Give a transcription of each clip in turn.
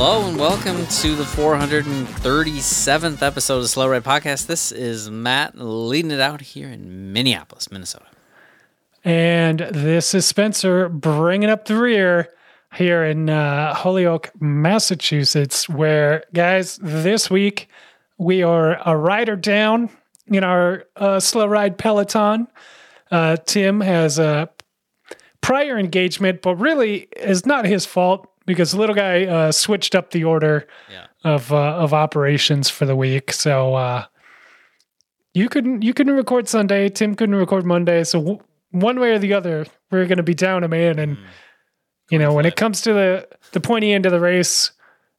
Hello and welcome to the 437th episode of Slow Ride Podcast. This is Matt leading it out here in Minneapolis, Minnesota. And this is Spencer bringing up the rear here in uh, Holyoke, Massachusetts, where, guys, this week we are a rider down in our uh, slow ride peloton. Uh, Tim has a prior engagement, but really is not his fault because the little guy uh, switched up the order Yeah. of uh, of operations for the week. So uh, you couldn't you couldn't record Sunday. Tim couldn't record Monday. So w- one way or the other, we're going to be down a man. And you know, when it comes to the the pointy end of the race,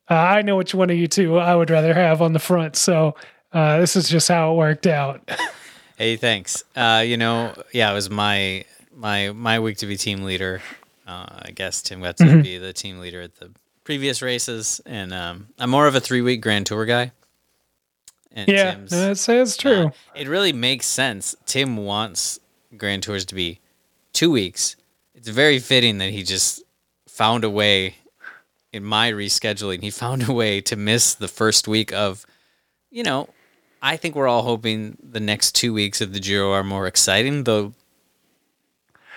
uh, I know which one of you two I would rather have on the front. So uh, this is just how it worked out. Hey, thanks. Uh, you know, yeah, it was my my my week to be team leader. Uh, I guess Tim got to Mm-hmm. be the team leader at the previous races, and um, I'm more of a three week Grand Tour guy. And yeah, Tim's- that's, that's true. Uh, it really makes sense. Tim wants Grand Tours to be two weeks. It's very fitting that he just found a way in my rescheduling. He found a way to miss the first week of, you know, I think we're all hoping the next two weeks of the Giro are more exciting, though.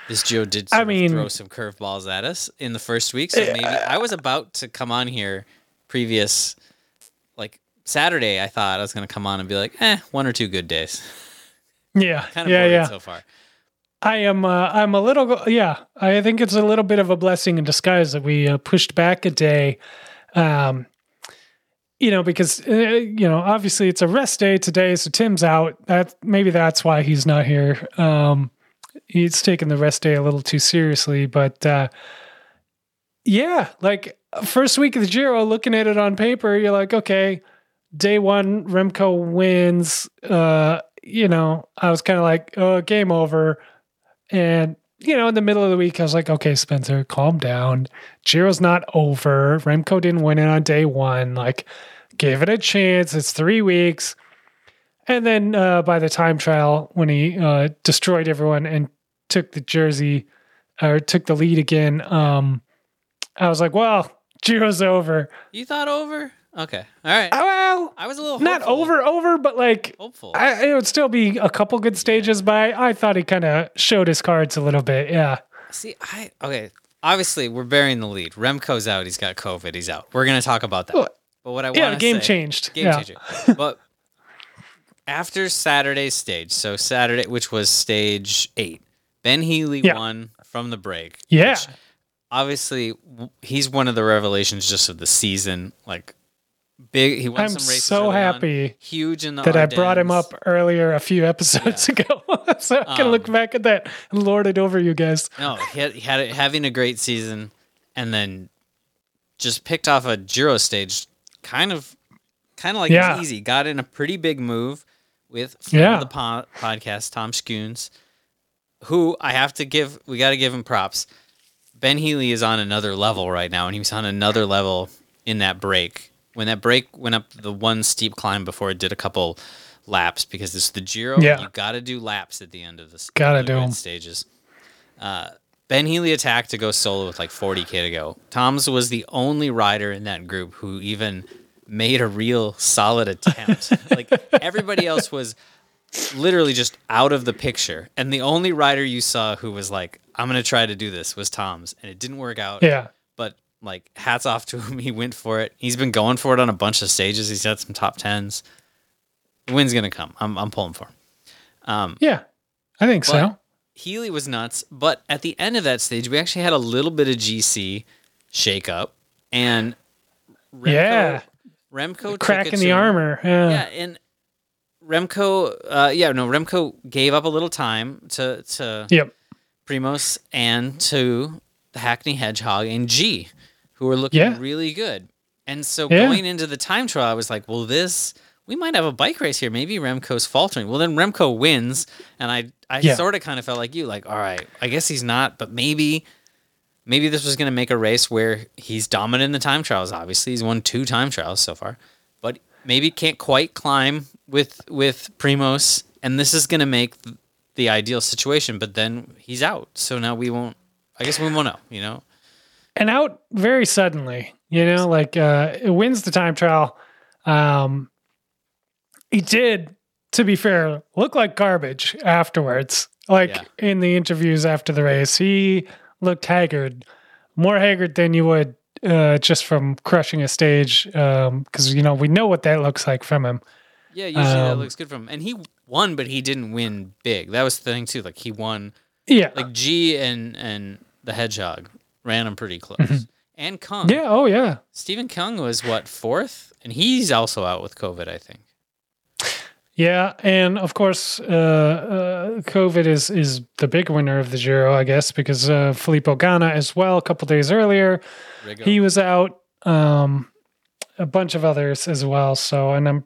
This Joe did I mean- throw some curveballs at us in the first week, so maybe I was about to come on here previous, like Saturday. I thought I was going to come on and be like, eh, one or two good days yeah, kind of yeah, yeah. so far. I am. Uh, I'm a little. Yeah, I think it's a little bit of a blessing in disguise that we uh, pushed back a day. Um, you know, because uh, you know, obviously it's a rest day today, so Tim's out. That maybe that's why he's not here. Um, he's taking the rest day a little too seriously, but uh, yeah, like first week of the Giro, looking at it on paper, you're like, okay, day one, Remco wins. Uh, you know, I was kind of like, oh, game over. And, you know, in the middle of the week, I was like, okay, Spencer, calm down. Giro's not over. Remco didn't win it on day one. Like, give it a chance. It's three weeks. And then uh, by the time trial, when he uh, destroyed everyone and took the jersey or took the lead again, um, I was like, well, Giro's over. You thought over? Okay. All right. Oh, well, I was a little not hopeful. over, over, but like Hopeful. I, it would still be a couple good stages, but I, I thought he kind of showed his cards a little bit. Yeah. See, I okay. Obviously, we're bearing the lead. Remco's out. He's got COVID. He's out. We're gonna talk about that. Well, but what I Yeah, want game say, changed. Game yeah. changer. but after Saturday's stage, so Saturday, which was stage eight, Ben Healy Yeah. won from the break. Yeah. obviously, he's one of the revelations just of the season. Like big. He won I'm some races. so early on, happy huge in the that I brought him up earlier a few episodes ago. so I can look Um, back at that and lord it over you guys. No, he had, he had it, having a great season, and then just picked off a Giro stage, kind of, kind of like Yeah. easy. Got in a pretty big move with Yeah. the po- podcast Tom Skujins, who I have to give. We got to give him props. Ben Healy is on another level right now, and he was on another level in that break. When that break went up the one steep climb before it did a couple laps because it's the Giro. Yeah. You got to do laps at the end of this. Gotta the do grid 'em. stages. Uh, Ben Healy attacked to go solo with like 40k to go. Tom's was the only rider in that group who even made a real solid attempt. like everybody else was literally just out of the picture, and the only rider you saw who was like, "I'm gonna try to do this" was Tom's, and it didn't work out. Yeah. But like, hats off to him. He went for it. He's been going for it on a bunch of stages. He's had some top tens. The win's gonna come. I'm I'm pulling for him. Um, Yeah. I think so. Healy was nuts, but at the end of that stage, we actually had a little bit of GC shakeup, and Remco, Yeah. Remco took Crack in the armor. Yeah. Yeah, and Remco, uh, yeah, no, Remco gave up a little time to to Yep. Primoz and to the Hackney Hedgehog and G, who were looking Yeah. really good. And so Yeah. going into the time trial, I was like, well, this we might have a bike race here. Maybe Remco's faltering. Well, then Remco wins, and I I Yeah. sort of kind of felt like you, like, all right, I guess he's not, but maybe maybe this was going to make a race where he's dominant in the time trials. Obviously, he's won two time trials so far, but maybe can't quite climb with with Primoz, and this is going to make the ideal situation. But then he's out, so now we won't. I guess we won't know. You know, and out very suddenly. You know, like uh, it wins the time trial. Um, he did, to be fair, look like garbage afterwards. Like Yeah. in the interviews after the race, he looked haggard, more haggard than you would uh, just from crushing a stage. Because you know we know what that looks like from him. Yeah. Usually that Um, looks good from him, and he won, but he didn't win big. That was the thing too. Like he won. Yeah, Like G and and the Hedgehog ran him pretty close, and Kung. yeah, oh yeah. Stefan Kung was what fourth, and he's also out with COVID. I think. Yeah, and of course, uh, uh, COVID is is the big winner of the Giro, I guess, because uh, Filippo Ganna as well. A couple days earlier, Rigo. he was out. Um, a bunch of others as well. So, and I'm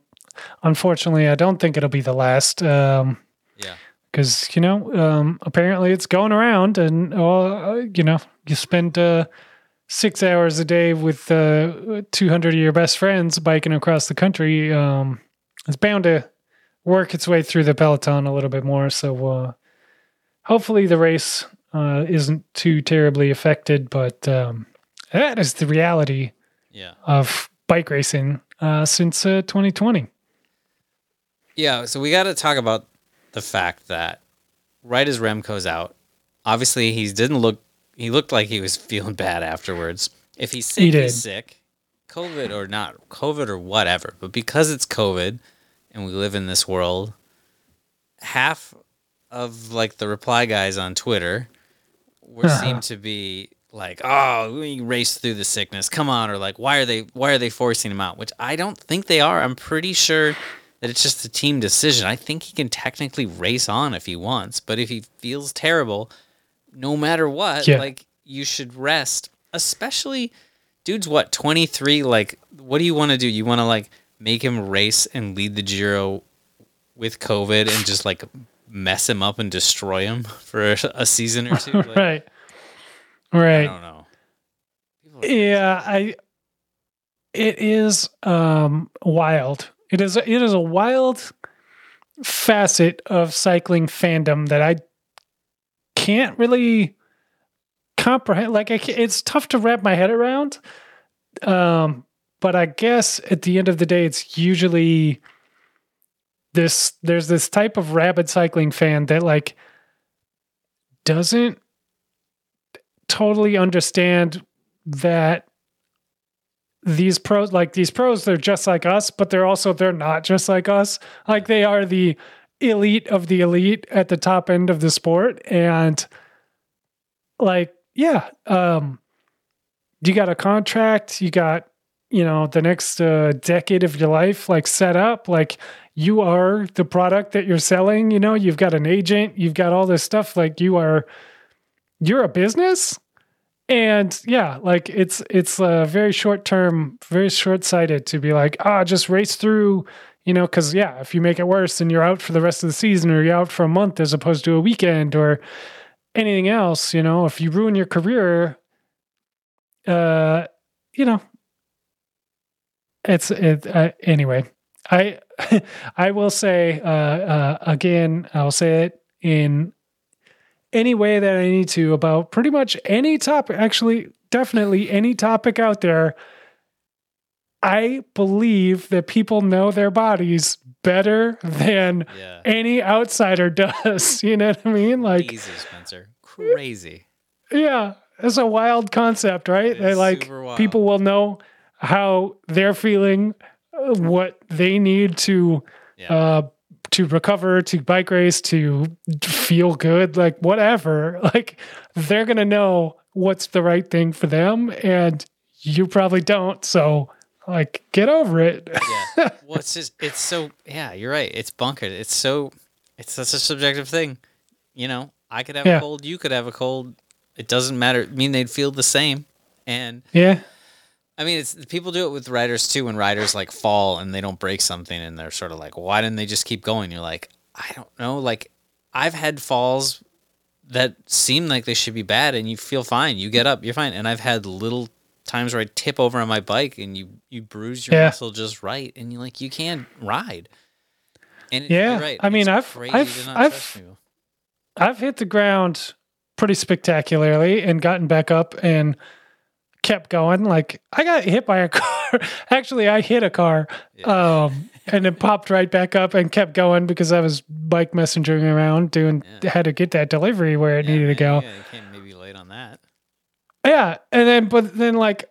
unfortunately, I don't think it'll be the last. Um, yeah. because you know um, apparently it's going around and uh, you know you spend uh, six hours a day with uh, 200 of your best friends biking across the country um, it's bound to work its way through the peloton a little bit more so uh, hopefully the race uh, isn't too terribly affected but um, that is the reality Yeah. of bike racing uh, since uh, 2020 Yeah, so we got to talk about the fact that right as Remco's out, obviously he didn't look. He looked like he was feeling bad afterwards. If he's sick, He did. he's sick, COVID or not, COVID or whatever. But because it's COVID, and we live in this world, half of like the reply guys on Twitter were Uh-huh. seem to be like, "Oh, we race through the sickness. Come on!" Or like, "Why are they? Why are they forcing him out?" Which I don't think they are. I'm pretty sure that it's just a team decision. I think he can technically race on if he wants, but if he feels terrible, no matter what, Yeah. like you should rest. Especially, dude's what 23. Like, what do you want to do? You want to like make him race and lead the Giro with COVID and just like mess him up and destroy him for a, season or two? Like, right I right don't know. Yeah, I. It is um wild. It is. It is a wild facet of cycling fandom that I can't really comprehend. Like, it's tough to wrap my head around. Um, but I guess at the end of the day, it's usually this. There's this type of rabid cycling fan that like doesn't totally understand that these pros like these pros they're just like us but they're also they're not just like us. Like they are the elite of the elite at the top end of the sport. And like yeah um you got a contract you got you know the next uh, decade of your life like set up like you are the product that you're selling you know you've got an agent you've got all this stuff like you are you're a business and yeah like it's it's uh, very short term very short sighted to be like ah just race through you know because yeah if you make it worse then you're out for the rest of the season or you're out for a month as opposed to a weekend or anything else you know? If you ruin your career uh you know it's it uh, anyway i i will say uh uh again i'll say it in any way that I need to about pretty much any topic, actually, definitely any topic out there. I believe that people know their bodies better than Yeah. any outsider does. You know what I mean? Like, Crazy, Spencer. Crazy. yeah, it's a wild concept, right? They like people will know how they're feeling, uh, what they need to Yeah. uh, to recover, to bike race, to feel good, like whatever. Like they're gonna know what's the right thing for them, and you probably don't. So, like, get over it. yeah. Well, it's just it's so yeah. You're right. It's bunkered. It's so it's such a subjective thing. You know, I could have Yeah. a cold. You could have a cold. It doesn't matter. I mean, they'd feel the same. And Yeah. I mean, it's people do it with riders too. When riders like fall and they don't break something, and they're sort of like, "Why didn't they just keep going?" You're like, I don't know. Like, I've had falls that seem like they should be bad, and you feel fine. You get up, you're fine. And I've had little times where I tip over on my bike, and you you bruise your Yeah. muscle just right, and you like you can't ride. And Yeah, right. I mean, it's I've- crazy I've- to not I've-. I've hit the ground pretty spectacularly and gotten back up and kept going. Like I got hit by a car. Actually, I hit a car um, and it popped right back up and kept going because I was bike messengering around doing had to get that delivery where it Yeah, needed to go. Yeah, you can't maybe late on that. Yeah, and then but then like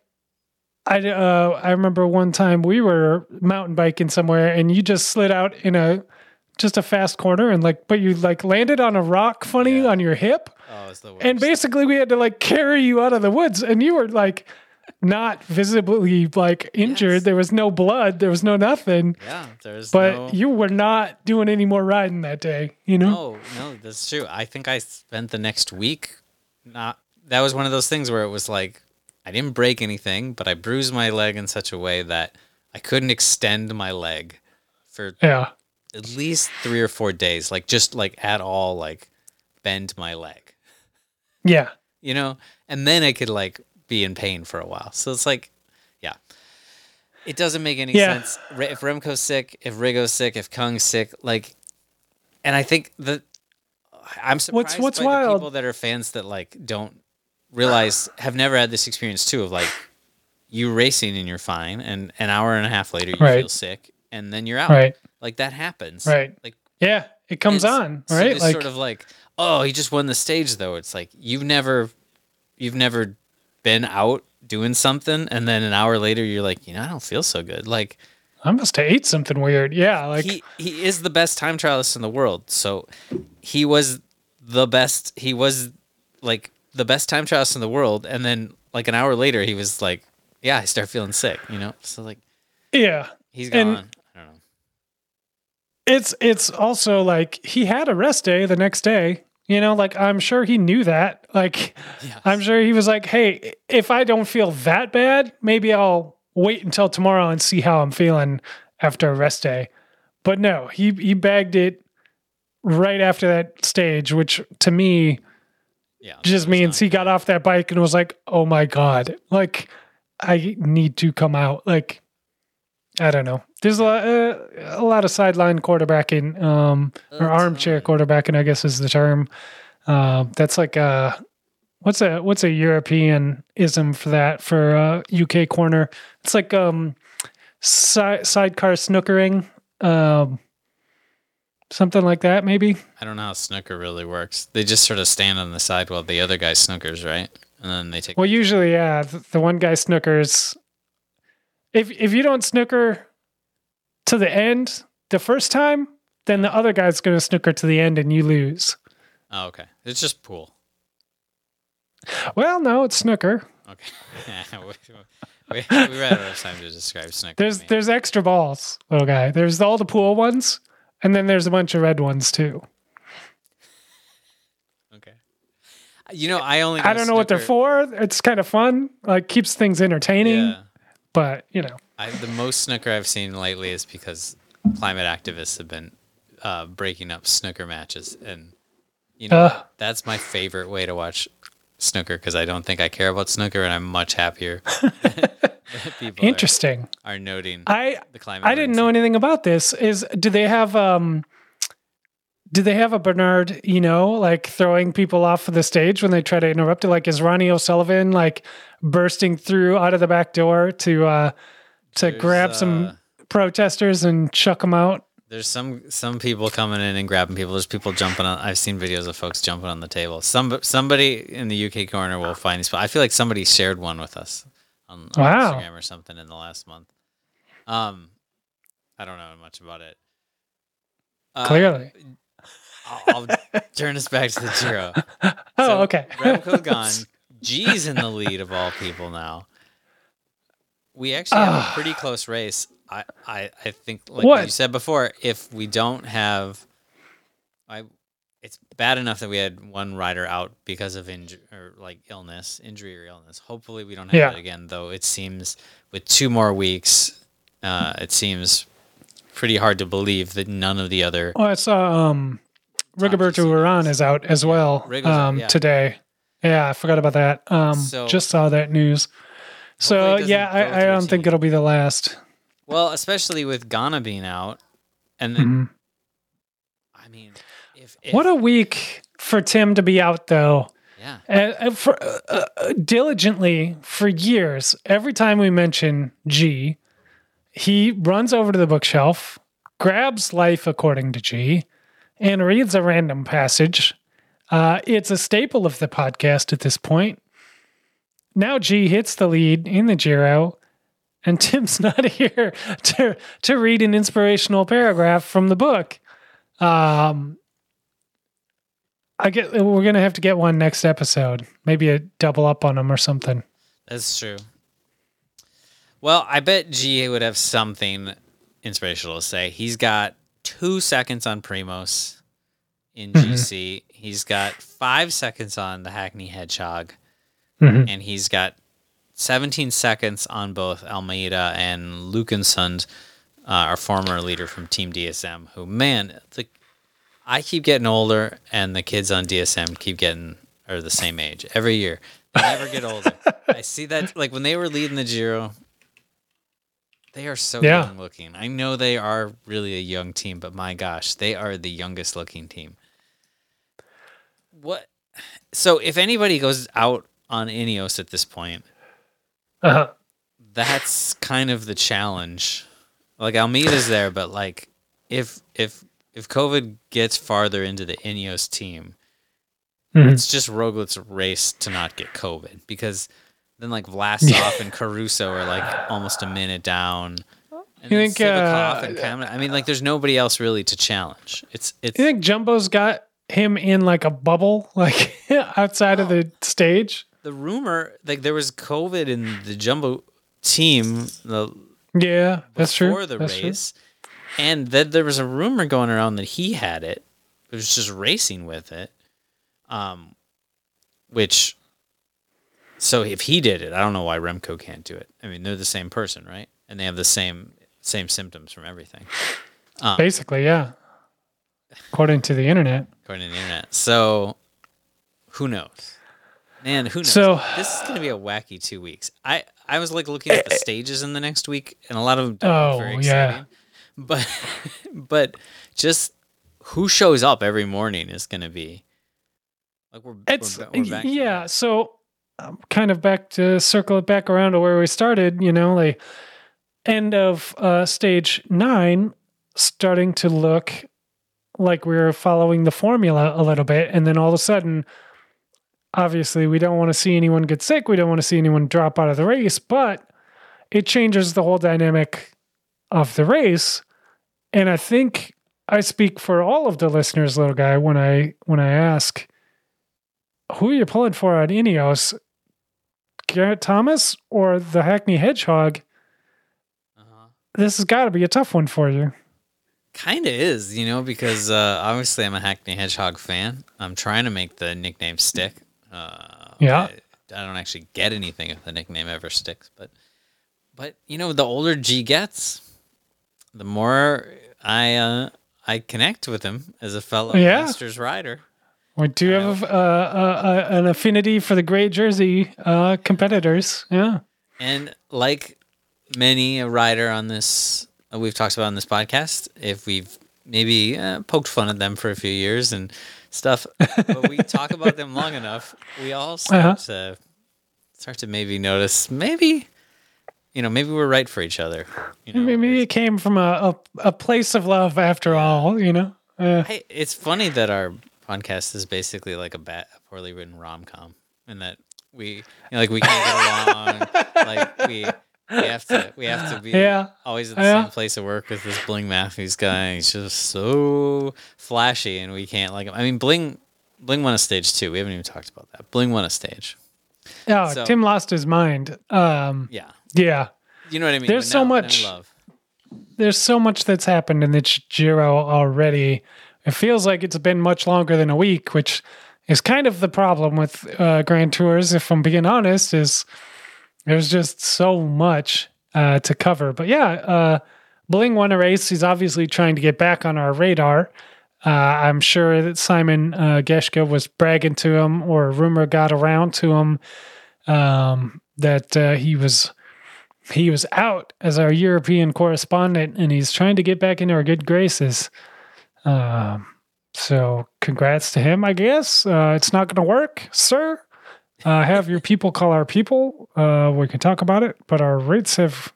I uh I remember one time we were mountain biking somewhere and you just slid out in a just a fast corner and like but you like landed on a rock funny Yeah. on your hip Oh, it's the worst. and basically we had to like carry you out of the woods and you were like not visibly like injured Yes. there was no blood there was no nothing yeah, there's but no... you were not doing any more riding that day you know No, no, that's true. I think I spent the next week not. That was one of those things where it was like I didn't break anything, but I bruised my leg in such a way that I couldn't extend my leg for yeah at least three or four days. Like just like at all, like bend my leg, yeah you know, and then I could like be in pain for a while. So it's like, yeah. It doesn't make any Yeah. sense. If Remco's sick, if Rigo's sick, if Kung's sick, like, and I think that I'm surprised what's by the wild- people that are fans that like don't realize have never had this experience too of like you racing and you're fine, and an hour and a half later you Right. feel sick, and then you're out. right Like that happens. Right. Like yeah it comes on right it's like sort of like, oh, he just won the stage though. It's like you've never, you've never been out doing something, and then an hour later you're like, you know, I don't feel so good. Like I must have ate something weird. Yeah, like he he is the best time trialist in the world. So he was the best. He was like the best time trialist in the world, and then like an hour later he was like, yeah, I start feeling sick. You know, so like yeah. he's gone. And- I don't know. It's it's also like he had a rest day the next day. You know, like I'm sure he knew that. Like Yes. I'm sure he was like, "Hey, if I don't feel that bad, maybe I'll wait until tomorrow and see how I'm feeling after a rest day." But no, he he bagged it right after that stage, which to me Yeah, just means he got off that bike and was like, "Oh my god, like I need to come out." Like I don't know. There's a lot, uh, a lot of sideline quarterbacking, um, or armchair quarterbacking, I guess is the term. Um, that's like a what's a what's a European ism for that for uh, UK corner? It's like um, si- sidecar snookering, um, something like that, maybe. I don't know how snooker really works. They just sort of stand on the side while the other guy snookers, right? And then they take. Well, usually, yeah, the, the one guy snookers. If if you don't snooker to the end the first time, then the other guy's going to snooker to the end and you lose. oh, okay. It's just pool. Well, no, it's snooker. Okay. we, we, ran out of time to describe snooker. There's there's extra balls, little guy. There's all the pool ones, and then there's a bunch of red ones too. okay. You know, I only. I don't know what they're for. It's kind of fun, like keeps things entertaining. Yeah. But you know, I, the most snooker I've seen lately is because climate activists have been uh, breaking up snooker matches, and you know Ugh. that's my favorite way to watch snooker because I don't think I care about snooker, and I'm much happier. people are- interesting. Are, noting I the climate. I didn't know anything about this. Is do they have um do they have a Bernard, you know, like throwing people off the stage when they try to interrupt it? Like is Ronnie O'Sullivan like bursting through out of the back door to uh to There's, grab uh, some protesters and chuck them out? There's some some people coming in and grabbing people. There's people jumping on. I've seen videos of folks jumping on the table. Some somebody in the UK corner will find these. I feel like somebody shared one with us on, on Wow. Instagram or something in the last month. Um, I don't know much about it. Uh, Clearly. I'll, I'll turn us back to the Giro. Oh, So, okay. Remco gone. G's in the lead of all people now. We actually have a pretty close race. I, I, I think, like What? you said before, if we don't have, I, it's bad enough that we had one rider out because of injury or like illness, injury or illness. Hopefully, we don't have Yeah. that again. Though it seems with two more weeks, uh, it seems pretty hard to believe that none of the other Well, I saw um, Rigoberto GC Uran is out as well Rigo's out, um, yeah. today. Yeah, I forgot about that. Um, So- just saw that news. Hopefully So yeah, I, I don't think it'll be the last. Well, especially with Ganna being out, and then Mhm. I mean, if, if What a week for Tim to be out, though. yeah, Uh, uh, for uh, uh, diligently for years, every time we mention G, he runs over to the bookshelf, grabs Life According to G, and reads a random passage. Uh, it's a staple of the podcast at this point. Now G hits the lead in the Giro, and Tim's not here to to read an inspirational paragraph from the book. Um, I get we're gonna have to get one next episode. Maybe a double up on them or something. that's true. Well, I bet G would have something inspirational to say. He's got two seconds on Primoz in Mm-hmm. GC. He's got five seconds on the Hackney Hedgehog, Mhm. and he's got 17 seconds on both Almeida and Leknessund, uh, our former leader from Team DSM. Who, man, the, I keep getting older, and the kids on DSM keep getting are the same age every year. They never get older. I see that, like when they were leading the Giro, they are so Yeah. young looking. I know they are really a young team, but my gosh, they are the youngest looking team. What? So if anybody goes out on Ineos at this point, Uh-huh. that's kind of the challenge. Like Almeida's there, but like if if if COVID gets farther into the Ineos team, Mhm. it's just Roglic's race to not get COVID because then like Vlasov and Caruso are like almost a minute down. And You think, uh, and Kamna- I mean, like, there's nobody else really to challenge. It's it's You think Jumbo's got him in like a bubble, like outside of the stage? The rumor like there was COVID in the jumbo team the Yeah, that's true. before the that's true. race, and then there was a rumor going around that he had it. It was just racing with it, um, which. So if he did it, I don't know why Remco can't do it. I mean, they're the same person, right? And they have the same same symptoms from everything, Basically, yeah. According to the internet. according to the internet. So who knows? Man, who knows? So- this is gonna be a wacky two weeks. I I was like looking at the stages in the next week, and a lot of them don't Oh, very yeah. But but just who shows up every morning is gonna be like we're, It's we're, we're back yeah. So um, kind of back to circle it back around to where we started. You know, like end of uh, stage nine, starting to look like we are following the formula a little bit, and then all of a sudden, obviously, we don't want to see anyone get sick. We don't want to see anyone drop out of the race, but it changes the whole dynamic of the race. And I think I speak for all of the listeners, little guy, when I when I ask who are you pulling for on Ineos? Geraint Thomas or the Hackney Hedgehog? Uh-huh. This has got to be a tough one for you. Kind of is, you know, because uh, obviously I'm a Hackney Hedgehog fan. I'm trying to make the nickname stick. Uh, Yeah. I, I don't actually get anything if the nickname ever sticks, but but you know, the older G gets, the more I uh, I connect with him as a fellow Yeah. Masters rider. We do have uh, uh, uh, an affinity for the gray jersey uh, competitors. Yeah. And like many a rider on this, uh, we've talked about on this podcast, if we've maybe uh, poked fun at them for a few years and stuff, but we talk about them long enough, we all start Uh-huh. to start to maybe notice maybe, you know, maybe we're right for each other. You know, Maybe it came from a, a, a place of love after all, you know? Uh, I, it's funny that our podcast is basically like a, bad, a poorly written rom com, and that we, you know, like we can't get along, like we. We have to. We have to be Yeah. always at the Yeah. same place of work with this Bling Matthews guy. He's just so flashy, and we can't like him. I mean, Bling, Bling won a stage too. We haven't even talked about that. Bling won a stage. oh, So- Tim lost his mind. Um, Yeah, yeah. you know what I mean. There's so much- love. There's so much that's happened in the Giro already. It feels like it's been much longer than a week, which is kind of the problem with uh, Grand Tours. If I'm being honest, is there's just so much uh, to cover. But yeah, uh, Bling won a race. He's obviously trying to get back on our radar. Uh, I'm sure that Simon uh, Geschke was bragging to him, or a rumor got around to him um, that uh, he was he was out as our European correspondent, and he's trying to get back into our good graces. Um, so, congrats to him. I guess uh, it's not going to work, sir. Uh, have your people call our people. Uh, we can talk about it, but our rates have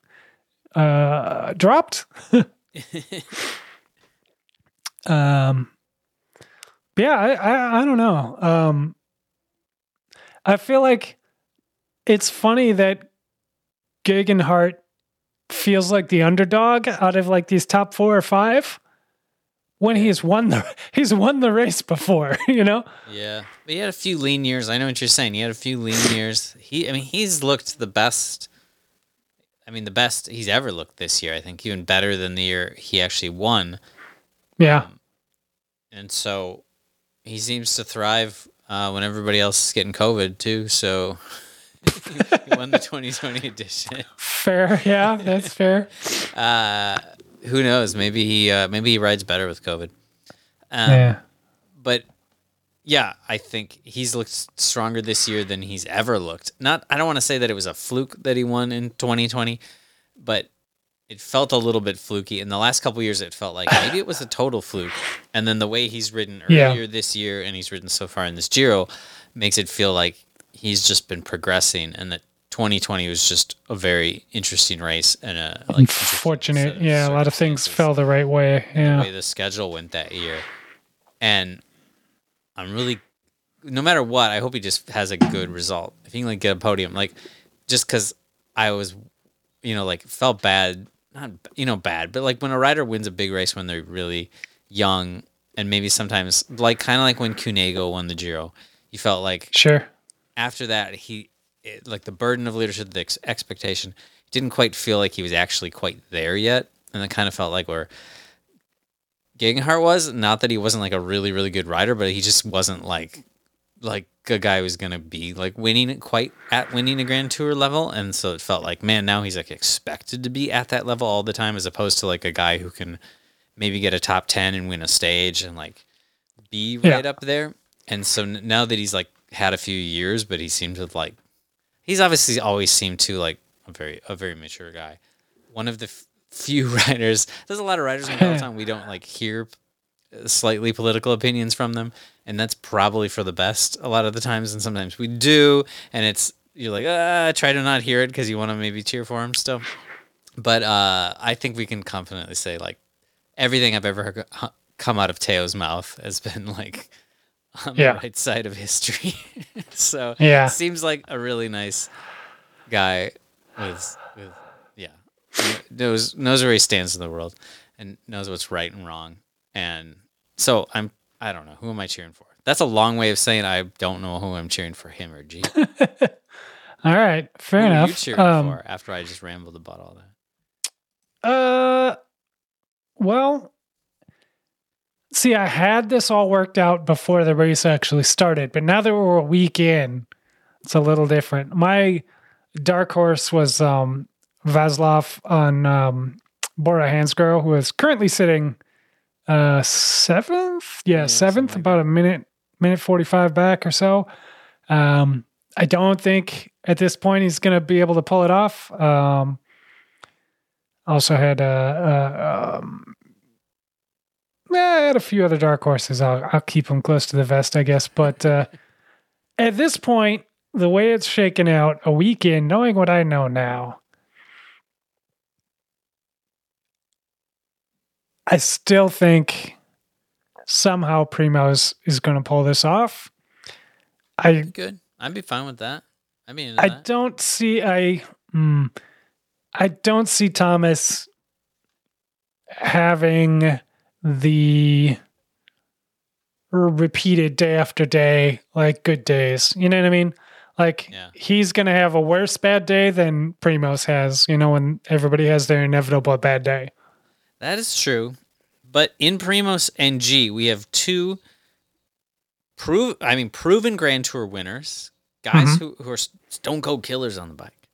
uh, dropped. um, yeah, I, I, I don't know. Um, I feel like it's funny that Geoghegan Hart feels like the underdog out of like these top four or five when he's won the he's won the race before, you know? Yeah. But he had a few lean years. I know what you're saying. He had a few lean years. He I mean, he's looked the best I mean, the best he's ever looked this year. I think even better than the year he actually won. Yeah. Um, and so he seems to thrive uh, when everybody else is getting COVID too. So he won the 2020 edition. Fair, yeah, that's fair. Uh, who knows? Maybe he uh, maybe he rides better with COVID. Um, yeah. But yeah, I think he's looked stronger this year than he's ever looked. Not I don't want to say that it was a fluke that he won in 2020, but it felt a little bit fluky. In the last couple years, it felt like maybe it was a total fluke. And then the way he's ridden earlier yeah. this year and he's ridden so far in this Giro makes it feel like he's just been progressing and that 2020 was just a very interesting race and a like fortunate. Yeah, a lot of things fell the right way. Yeah, the way the schedule went that year, and I'm really, no matter what, I hope he just has a good result. If he can like get a podium, like just because I was, you know, like felt bad, not you know bad, but like when a rider wins a big race when they're really young and maybe sometimes like kind of like when Cunego won the Giro, you felt like sure after that he it, like the burden of leadership, the ex- expectation, didn't quite feel like he was actually quite there yet, and it kind of felt like where Geoghegan Hart was. Not that he wasn't like a really really good rider, but he just wasn't like like a guy who's gonna be like winning quite at winning a Grand Tour level, and so it felt like man, now he's like expected to be at that level all the time, as opposed to like a guy who can maybe get a top ten and win a stage and like be right yeah. up there. And so now that he's like had a few years, but he seems to like he's obviously always seemed to like a very a very mature guy. One of the f- few writers. There's a lot of writers in Peloton we don't like hear slightly political opinions from them, and that's probably for the best a lot of the times. And sometimes we do, and it's you're like ah, try to not hear it because you want to maybe cheer for him still. But uh, I think we can confidently say like everything I've ever heard come out of Tao's mouth has been like on the right side of history. so yeah, seems like a really nice guy with with yeah knows knows where he stands in the world and knows what's right and wrong. And so I'm I don't know who am I cheering for. That's a long way of saying I don't know who I'm cheering for him or G. all right, fair who enough. Are you cheering um, for after I just rambled about all that? Uh, well, See, I had this all worked out before the race actually started, but now that we're a week in, it's a little different. My dark horse was um, Vlasov on um, Bora Hansgrohe, who is currently sitting uh, seventh. Yeah, yeah seventh, about a minute, minute 45 back or so. Um, I don't think at this point he's going to be able to pull it off. Um, also had uh, uh, um, I had a few other dark horses. I'll, I'll keep them close to the vest, I guess. But uh, at this point, the way it's shaken out, a week in, knowing what I know now, I still think somehow Primoz is going to pull this off. I good. I'd be fine with that. I mean, I that. don't see I. Mm, I don't see Thomas having the repeated day after day, like good days. You know what I mean? Like yeah. he's gonna have a worse bad day than Primoz has. You know, when everybody has their inevitable bad day. That is true, But in Primoz and G, we have two prove I mean proven Grand Tour winners, guys Mhm. who, who are stone cold killers on the bike,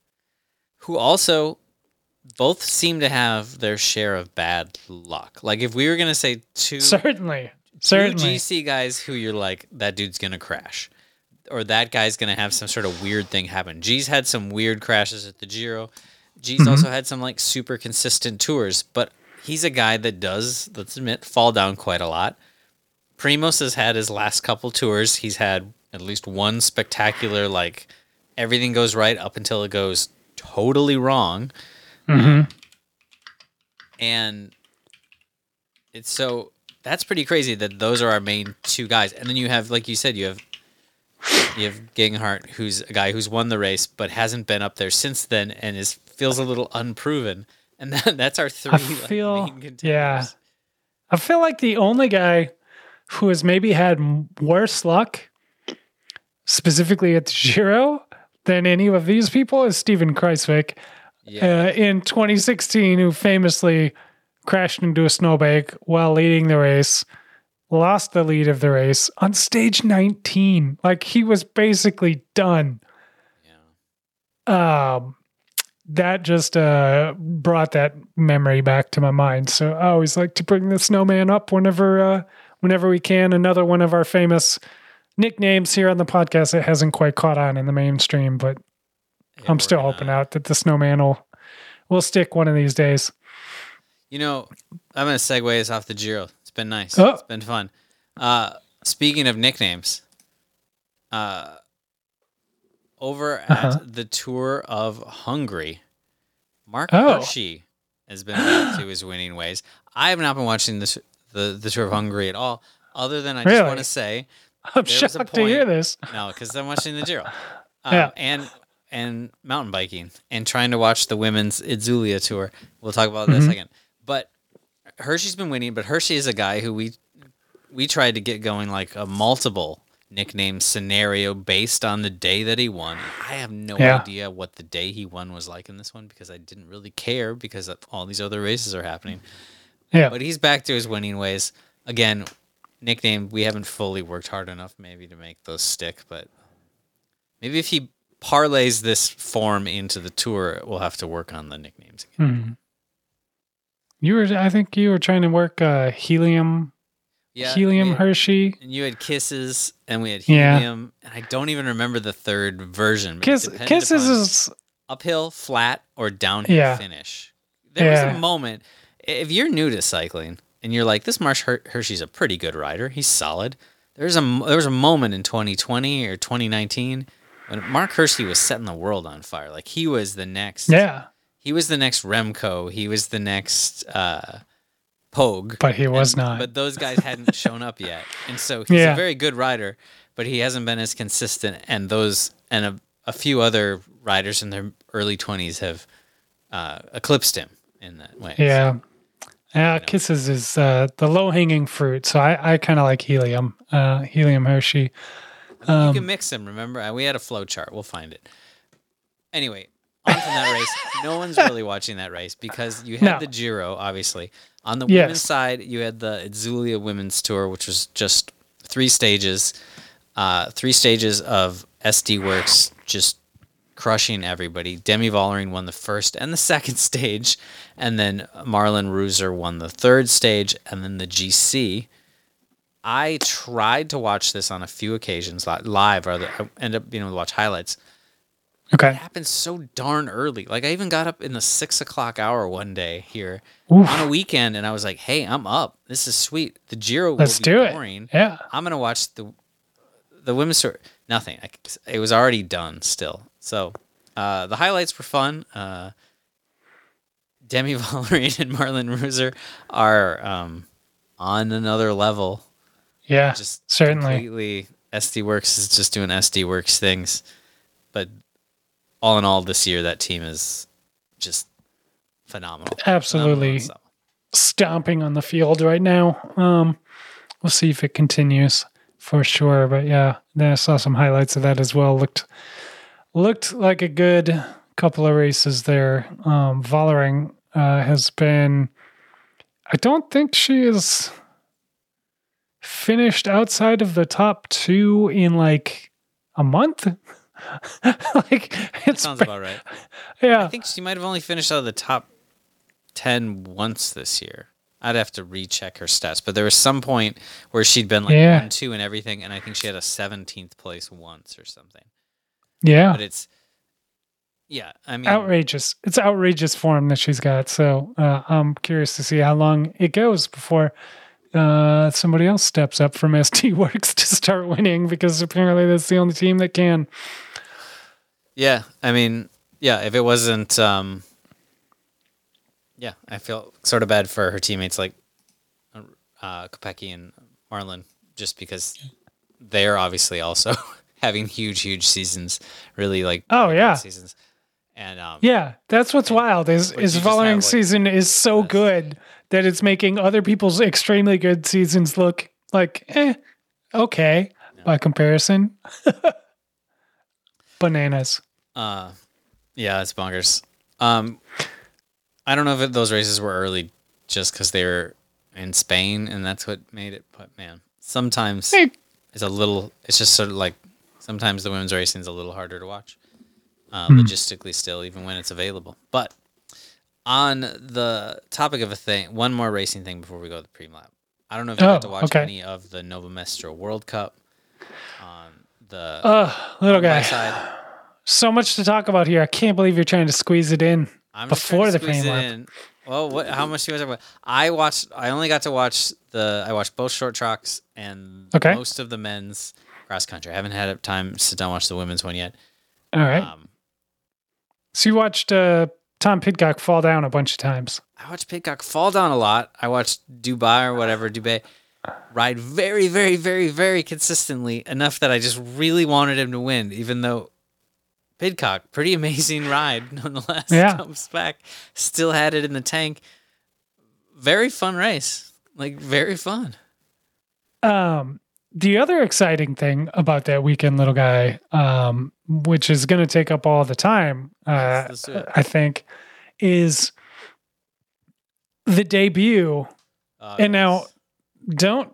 who also both seem to have their share of bad luck. Like if we were gonna say two Certainly. two Certainly. GC guys who you're like that dude's gonna crash, or that guy's gonna have some sort of weird thing happen. G's had some weird crashes at the Giro. G's Mm-hmm. also had some like super consistent tours, but he's a guy that does, let's admit, fall down quite a lot. Primoz has had his last couple tours. He's had at least one spectacular like everything goes right up until it goes totally wrong Mhm. and it's so that's pretty crazy that those are our main two guys and then you have like you said you have you have Geoghegan Hart who's a guy who's won the race but hasn't been up there since then and is feels a little unproven and that, that's our three I like, feel- main contenders. yeah. I feel like the only guy who has maybe had worse luck, specifically at the Giro, than any of these people is Steven Kruijswijk yeah uh, in 2016, who famously crashed into a snowbank while leading the race, lost the lead of the race on stage 19. Like he was basically done. yeah um that just uh brought that memory back to my mind so i always like to bring the snowman up whenever uh whenever we can another one of our famous nicknames here on the podcast that hasn't quite caught on in the mainstream but Yeah, i'm still gonna- hoping out that the snowman will will stick one of these days You know, I'm gonna segue us off the Giro. It's been nice. Oh. It's been fun. Uh, speaking of nicknames, uh, over at Uh-huh. the Tour of Hungary, Mark Oh. Hirschi has been back to his winning ways. I have not been watching this the the Tour of Hungary at all, other than I just want to say i'm There was a shocked to hear point- this no, because I'm watching the Giro, um, Yeah. and and mountain biking, and trying to watch the women's Itzulia tour. We'll talk about that in Mhm. a second. But Hirschi's been winning, but Hirschi is a guy who we we tried to get going like a multiple nickname scenario based on the day that he won. I have no Yeah. idea what the day he won was like in this one because I didn't really care because all these other races are happening. yeah But he's back to his winning ways. Again, nickname, we haven't fully worked hard enough maybe to make those stick, but maybe if he parlays this form into the tour, we'll have to work on the nicknames again. Hmm. you were i think you were trying to work uh helium Yeah. helium we- hershey and you had kisses and we had Yeah. helium and I don't even remember the third version. kiss kisses is uphill, flat, or downhill Yeah. finish. There was a moment if you're new to cycling and you're like, this Marsh Her- Hershey's a pretty good rider. He's solid. There's a there was a moment in 2020 or 2019 when Marc Hirschi was setting the world on fire. Like he was the next. yeah He was the next Remco. He was the next uh, Pogue. but he was And- not But those guys hadn't shown up yet, and so he's Yeah. a very good rider, but he hasn't been as consistent. And those and a, a few other riders in their early twenties have uh, eclipsed him in that way. Yeah. Yeah, kisses is uh, the low hanging fruit. So I, I kind of like helium, uh, helium Hershey. You Um, can mix them. Remember, Uh, we had a flow chart. We'll find it. Anyway, on from that race. No one's really watching that race because you had No. the Giro, obviously. On the Yes. women's side, you had the Zulia Women's Tour, which was just three stages, uh, three stages of SD Worx just crushing everybody. Demi Vollering won the first and the second stage, and then Marlen Reusser won the third stage, and then the GC. I tried to watch this on a few occasions live, or I ended up being able to watch highlights. It Okay. happened so darn early. Like I even got up in the six o'clock hour one day here Oof. on a weekend, and I was like, "Hey, I'm up. This is sweet. The Giro will Let's be do it. boring. Yeah. I'm gonna watch the the women's tour. Nothing. I, it was already done. Still, so uh, the highlights were fun. Uh, Demi Vollering and Marlen Reusser are um, on another level. Yeah. Just certainly. completely SD Worx is just doing SD Worx things, but all in all, this year that team is just phenomenal. Absolutely. Phenomenal, so. stomping on the field right now. Um, we'll see if it continues for sure. But yeah, then I saw some highlights of that as well. Looked looked like a good couple of races there. Um, Vollering uh, has been I don't think she is finished outside of the top two in like a month. like it sounds about right. yeah. I think she might have only finished out of the top 10 once this year. I'd have to recheck her stats, but there was some point where she'd been like Yeah. 1 2 and everything, and I think she had a 17th place once or something. yeah. But it's, yeah, I mean, outrageous. It's outrageous form that she's got. So uh, I'm curious to see how long it goes before uh, somebody else steps up from SD Worx to start winning because apparently that's the only team that can. yeah, I mean, yeah, if it wasn't, um, yeah, I feel sort of bad for her teammates like uh, Kopecky and Marlen just because they're obviously also having huge, huge seasons, really like Oh, yeah. seasons. And um, Yeah, that's what's wild. Is is following have, like, season is so good that it's making other people's extremely good seasons look like eh, okay by comparison. Bananas. Uh, yeah, it's bonkers. Um, I don't know if those races were early just because they were in Spain and that's what made it. But man, sometimes Hey. it's a little. It's just sort of like sometimes the women's racing is a little harder to watch, uh, Hmm. logistically still, even when it's available. But on the topic of a thing, one more racing thing before we go to the pre lap. I don't know if you Oh, got to watch okay. any of the Nova Mestra World Cup. On the little guy. side. So much to talk about here. I can't believe you're trying to squeeze it in. I'm before the squeeze pre-lap. Well, what? How much do you guys about? I watched. I only got to watch the. I watched both short tracks and Okay. most of the men's cross country. I haven't had time to sit down and watch the women's one yet. All right. Um, So you watched uh, Tom Pidcock fall down a bunch of times. I watched Pidcock fall down a lot. I watched Dubai or whatever Dubai ride very, very, very, very consistently enough that I just really wanted him to win, even though Pidcock, pretty amazing ride nonetheless, Yeah. comes back, still had it in the tank. Very fun race, like very fun. Um, the other exciting thing about that weekend, little guy, um, which is going to take up all the time, uh, Let's do it. I think, is the debut. Uh, And now, don't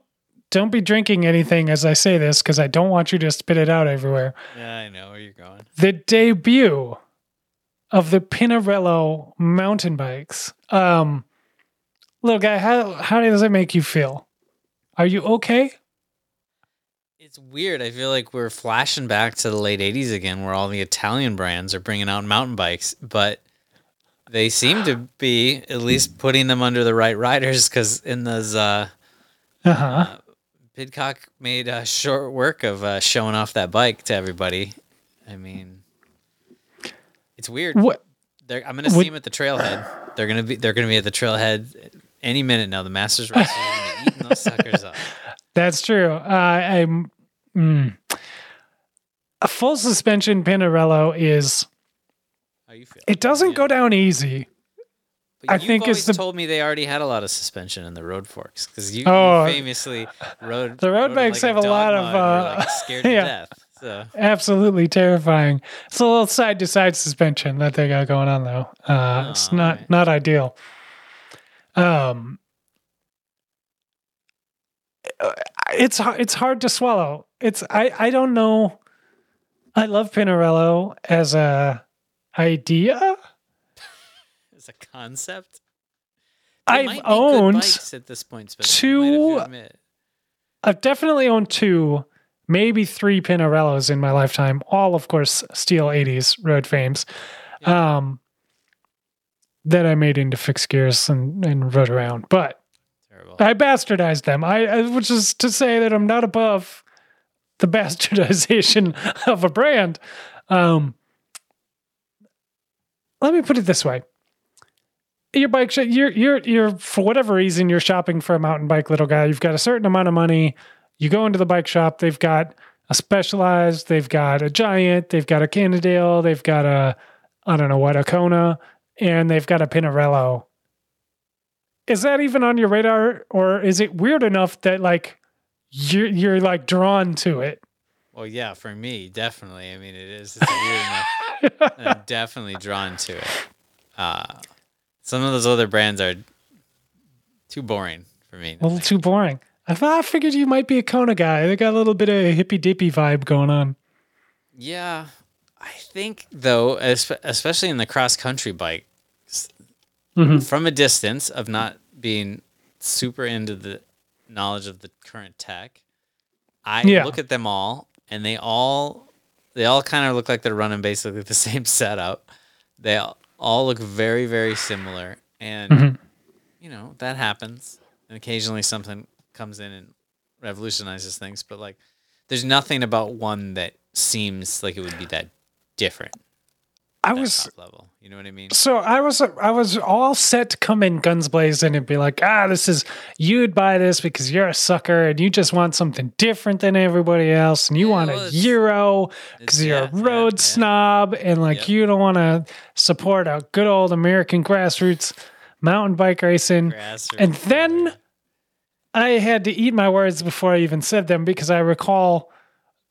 don't be drinking anything as I say this because I don't want you to spit it out everywhere. yeah, I know where you're going. The debut of the Pinarello mountain bikes. Um, little guy, how how does it make you feel? Are you okay? It's weird. I feel like we're flashing back to the late 80s again where all the Italian brands are bringing out mountain bikes, but they seem to be at least putting them under the right riders because in those, uh, Uh huh. uh, Pidcock made uh, short work of uh, showing off that bike to everybody. I mean, it's weird. What? They're, I'm gonna see Would- them at the trailhead. They're gonna be they're gonna be at the trailhead any minute now. The Masters race is eating those suckers up. That's true. Uh, I'm mm. a full suspension Pinarello is How you feel? it doesn't go down easy. But I you've think it's always the- told me they already had a lot of suspension in the road forks because you, Oh. you famously rode. The road bikes like have a lot of, mud and were, uh, like scared to yeah. death. So Absolutely terrifying. It's a little side to side suspension that they got going on though. Uh, it's Oh, not alright. not ideal. Um, uh, it's it's hard to swallow. It's I I don't know. I love Pinarello as a idea. it's a concept. They I've might be good owned at this point. Spencer. You might have to two- I've definitely owned two, maybe three Pinarellos in my lifetime. All, of course, steel '80s road fames. Um, that I made into fixed gears and, and rode around, but Terrible. I bastardized them. I, I which is to say that I'm not above the bastardization of a brand. Um, let me put it this way: your bike, you're you're you're for whatever reason you're shopping for a mountain bike, little guy. You've got a certain amount of money. You go into the bike shop. They've got a Specialized. They've got a Giant. They've got a Cannondale. They've got a I don't know what a Kona, and they've got a Pinarello is that even on your radar or is it weird enough that like you're you're like drawn to it Well, yeah, for me, definitely. I mean, it is. It's weird enough. I'm definitely drawn to it. Uh, some of those other brands are too boring for me. A little too boring. I thought I figured you might be a Kona guy. They got a little bit of hippy dippy vibe going on. Yeah, I think though, especially in the cross country bike, Mhm. from a distance of not being super into the knowledge of the current tech, I Yeah. look at them all and they all they all kind of look like they're running basically the same setup. They all, all look very very similar and Mhm. you know, that happens. And occasionally something comes in and revolutionizes things, but like there's nothing about one that seems like it would be that different. I was level. You know what I mean? so I was I was all set to come in guns blazing and be like, ah, this is you'd buy this because you're a sucker and you just want something different than everybody else and you Yeah, want well, a Euro because you're yeah, a road yeah. snob and like Yep. you don't want to support a good old American grassroots mountain bike racing. Grass or And then I had to eat my words before I even said them because I recall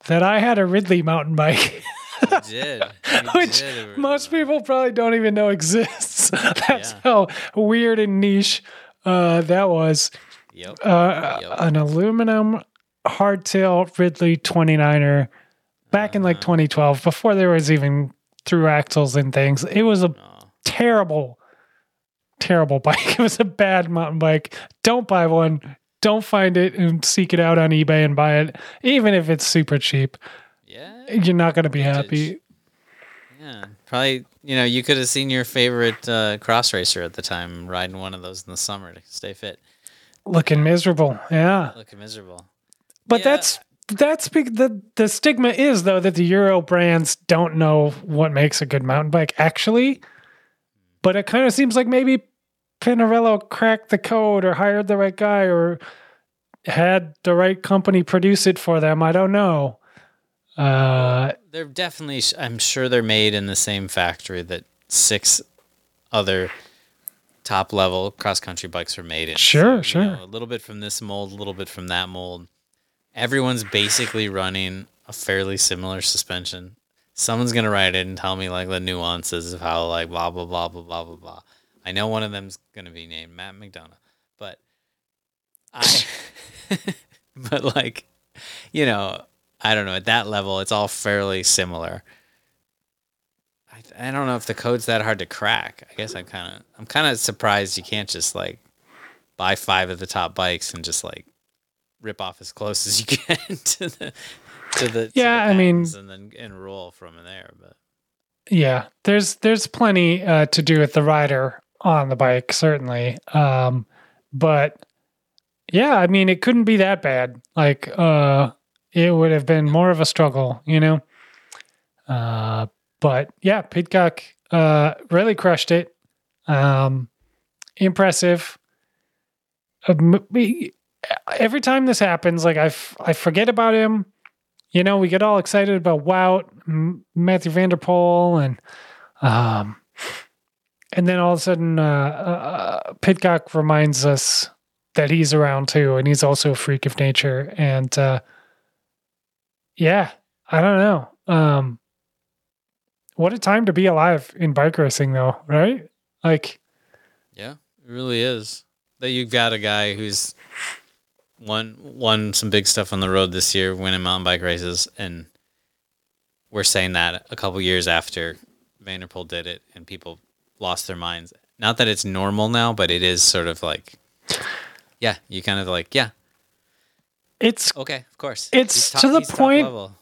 that I had a Ridley mountain bike. Did. Which did most people probably don't even know exists. That's Yeah. how weird and niche uh, that was. Yep. Uh, Yep. An aluminum hardtail Ridley 29er back in like Uh-huh. 2012, before there was even through axles and things. It was a Oh, terrible, terrible bike. It was a bad mountain bike. Don't buy one. Don't find it and seek it out on eBay and buy it, even if it's super cheap. You're not going to be happy. Yeah. Probably, you know, you could have seen your favorite uh, cross racer at the time riding one of those in the summer to stay fit. Looking miserable. Yeah. Looking miserable. But Yeah. that's that's big. The the stigma is though that the Euro brands don't know what makes a good mountain bike actually. But it kind of seems like maybe Pinarello cracked the code or hired the right guy or had the right company produce it for them. I don't know. Uh, They're definitely, I'm sure they're made in the same factory that six other top level cross country bikes are made in. Sure, you sure. know, a little bit from this mold, a little bit from that mold. Everyone's basically running a fairly similar suspension. Someone's gonna write it and tell me like the nuances of how like blah blah blah blah blah blah blah. I know one of them's gonna be named Matt McDonough, but I, but like, you know, I don't know. At that level, it's all fairly similar. I, I don't know if the code's that hard to crack. I guess I'm kind of I'm kind of surprised you can't just like buy five of the top bikes and just like rip off as close as you can to the to the to the Yeah, I mean- and then and roll from there. But yeah, there's there's plenty uh, to do with the rider on the bike, certainly. Um, but yeah, I mean, it couldn't be that bad. Like, uh, it would have been more of a struggle, you know. Uh, but yeah, Pidcock uh, really crushed it. Um, impressive. Um, every time this happens, like I, f- I forget about him. You know, we get all excited about Wout, M- Mathieu van der Poel, and um, and then all of a sudden, uh, uh, Pidcock reminds us that he's around too, and he's also a freak of nature. And uh, yeah, I don't know. Um, what a time to be alive in bike racing, though, right? Like, yeah, it really is. That you've got a guy who's won won some big stuff on the road this year, winning mountain bike races, and we're saying that a couple years after van der Poel did it, and people lost their minds. Not that it's normal now, but it is sort of like, yeah, you kind of like, yeah, it's okay, of course. It's He's to the point-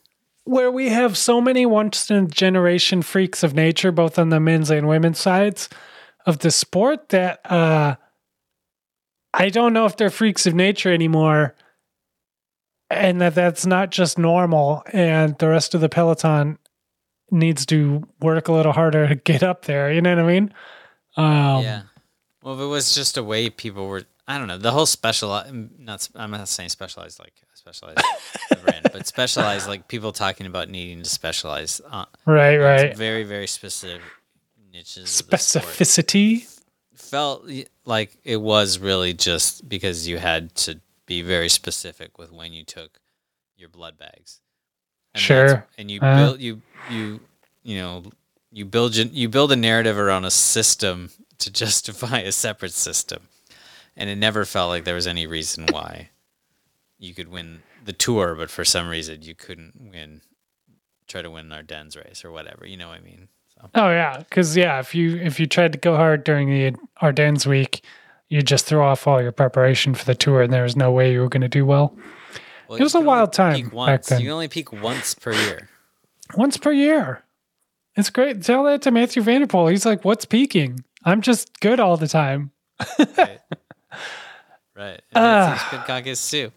where we have so many once in a generation freaks of nature, both on the men's and women's sides of the sport, that uh, I don't know if they're freaks of nature anymore, and that that's not just normal, and the rest of the peloton needs to work a little harder to get up there. You know what I mean? Um, yeah. Well, if it was just a way people were, I don't know, the whole special, not, I'm not saying specialized like specialized brand, but specialized like people talking about needing to specialize. Uh, Right, on right. Very, very specific niches. of the sport. Specificity. Felt like it was really just because you had to be very specific with when you took your blood bags. And Sure. And you Uh. build you you you know you build you build a narrative around a system to justify a separate system. And it never felt like there was any reason why you could win the tour, but for some reason you couldn't win, try to win an Ardennes race or whatever. You know what I mean? So Oh yeah, because yeah, if you if you tried to go hard during the Ardennes week, you just throw off all your preparation for the tour, and there was no way you were going to do well. well, It was a wild time back then. You can only peak once per year. Once per year, it's great. Tell that to Mathieu van der Poel. He's like, "What's peaking? I'm just good all the time." Right. Right. And Ah. that's Pidcock is too.